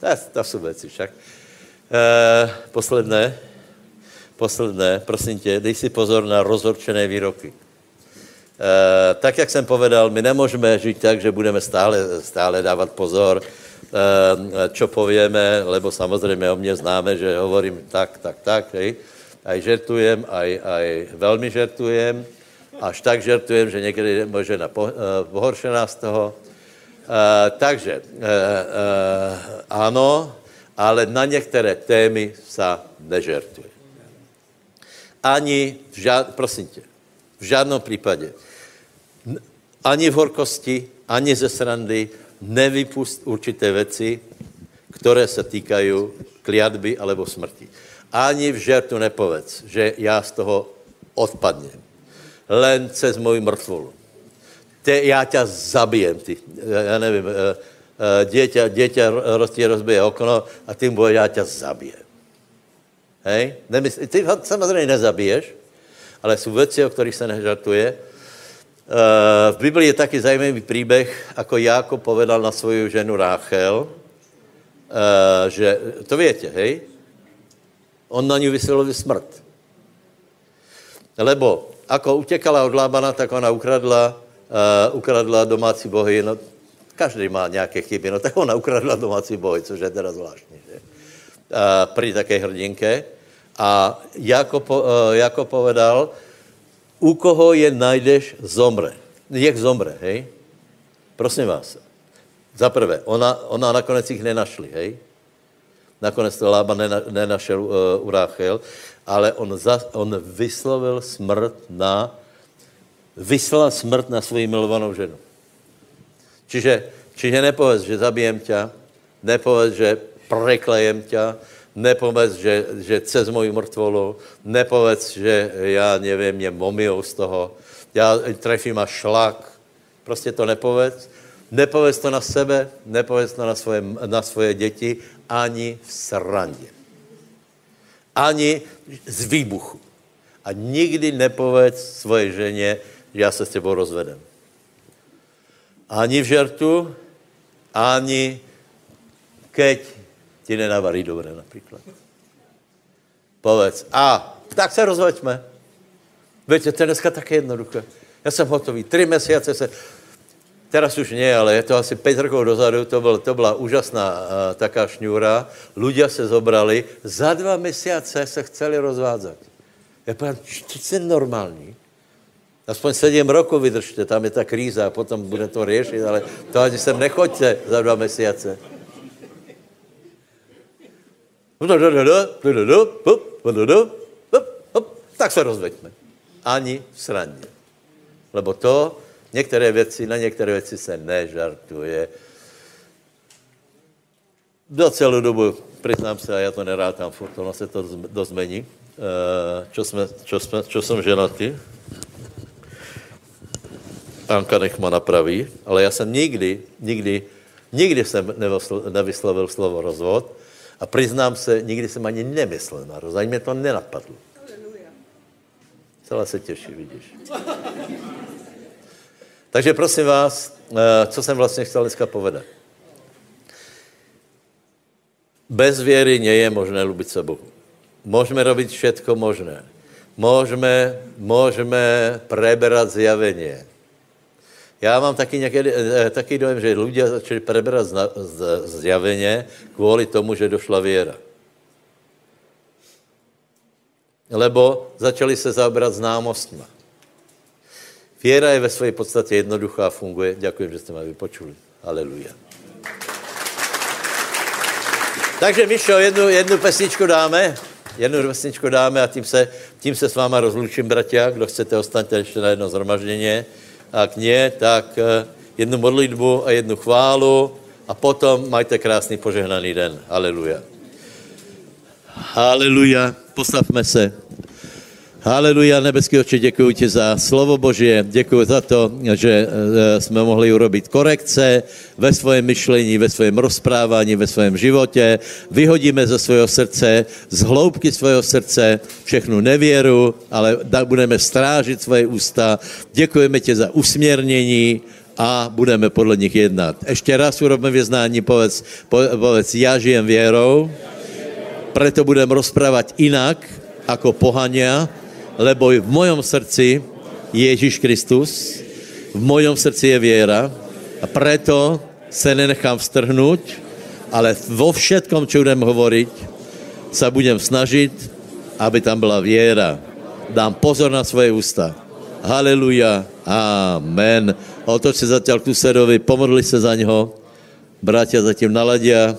S1: To, to jsou věci však. E, posledné, posledné, prosím tě, dej si pozor na rozhorčené výroky. E, tak, jak jsem povedal, my nemůžeme žít tak, že budeme stále, stále dávat pozor. Čo povieme, lebo samozrejme o mne známe, že hovorím tak, tak, tak, hej. Aj žertujem, aj, aj veľmi žertujem, až tak žertujem, že někdy je žena pohoršená z toho. Takže, ano, ale na některé témy sa nežertuje. Ani, v žád, prosím tě, v žádném případě, ani v horkosti, ani ze srandy, nevypust určité věci, které se týkají kliatby alebo smrti. Ani v žertu nepovedz, že já z toho odpadnem. Len cez moji mrtvolu. Te, já tě zabijem, ty, já nevím, eh, eh, dieťa, dieťa rozdíje, rozbije okno a tím bude, já tě zabijem. Hej? Nemysl, ty samozřejmě nezabiješ, ale jsou věci, o kterých se nežartuje. Uh, v Biblii je taky zajímavý příběh, ako Jákob povedal na svoju ženu Ráchel, uh, že, to větě, hej? On na ní vysvělovil smrt. Lebo ako utěkala od Lábana, tak ona ukradla, uh, ukradla domácí bohy. No, každý má nějaké chyby, no tak ona ukradla domácí bohy, což je teda zvláštní. Že? Uh, také hrdinke. A jako, uh, jako povedal, u koho je najdeš, zomre. Jak zomre, hej? Prosím vás. Za prvé, ona, ona nakonec jich nenašli, hej? Nakonec to Lába nena, nenašel uh, u Ráchel, ale on, za, on vyslovil smrt na, vyslal smrt na svoji milovanou ženu. Čiže, čiže nepověz, že zabijem tě, nepověz, že preklejem tě, nepovedz, že, že cez moji mrtvolu, nepovedz, že já nevím, mě momijou z toho, já trefím až šlak, prostě to nepovedz. Nepovedz to na sebe, nepovedz to na svoje, na svoje děti, ani v srandě. Ani z výbuchu. A nikdy nepovedz svoje ženě, že já se s tebou rozvedem. Ani v žertu, ani keď ti nenavarí dobré například. Povedz, a tak se rozveďme. Víte, to je dneska také jednoduché. Já jsem hotový. Tři měsíce se, teraz už ne, ale je to asi pět rokov dozadu, to, byl, to byla úžasná uh, taká šňůra. Ľudia se zobrali, za dva měsíce se chceli rozvázat. Já povím, to je normální. Aspoň sedm rokov vydržte, tam je ta kríza a potom bude to řešit, ale to ani sem nechoďte za dva měsíce. Tak se rozveďme. Ani v srandě. Lebo to, některé věci, na některé věci se nežartuje. Do celou dobu, přiznám se, a já to nerátám, furt ono se to dost mení, čo, jsme, čo, jsme, čo jsem ženatý. Anka nech ma napraví, ale já jsem nikdy, nikdy, nikdy jsem nevyslovil slovo rozvod, a přiznám se, nikdy jsem ani nemyslel na roz, ani mě to nenapadlo. Celá se těší, vidíš. Takže prosím vás, eh, co jsem vlastně chtěl dneska povedat. Bez věry nie je možné lubit se Bohu. Můžeme robit všetko možné. Můžeme, můžeme preberat zjavení. Já mám taky, někdy, eh, taky dojem, že lidé začali preberat zjaveně kvůli tomu, že došla věra. Lebo začali se zaobrat známostmi. Věra je ve své podstatě jednoduchá a funguje. Děkuji, že jste mě vypočuli. Aleluja. Takže Mišo, jednu, jednu pesničku dáme. Jednu pesničku dáme a tím se, tím se s váma rozlučím, bratia. Kdo chcete, ostaňte ještě na jedno zhromaždění a k ně, tak eh, jednu modlitbu a jednu chválu a potom majte krásný požehnaný den. Haleluja. Haleluja. Postavme se. Haleluja, nebeský oče, děkuji ti za slovo Boží, děkuji za to, že eh, jsme mohli urobit korekce ve svém myšlení, ve svém rozprávání, ve svém životě. Vyhodíme ze svého srdce, z hloubky svého srdce všechnu nevěru, ale budeme strážit svoje ústa. Děkujeme ti za usměrnění, a budeme podle nich jednat. Ještě raz urobíme vyznání, povedz, povedz já žijem věrou, preto budeme rozprávat jinak, jako pohania, lebo v mojom srdci je Ježíš Kristus, v mojom srdci je věra a preto se nenechám vstrhnout, ale vo všetkom, čo budem hovoriť, sa budem snažiť, aby tam byla věra. Dám pozor na svoje ústa. Haleluja. Amen. Otoč se zatiaľ k susedovi, pomodli se za něho. Bratia zatím naladia.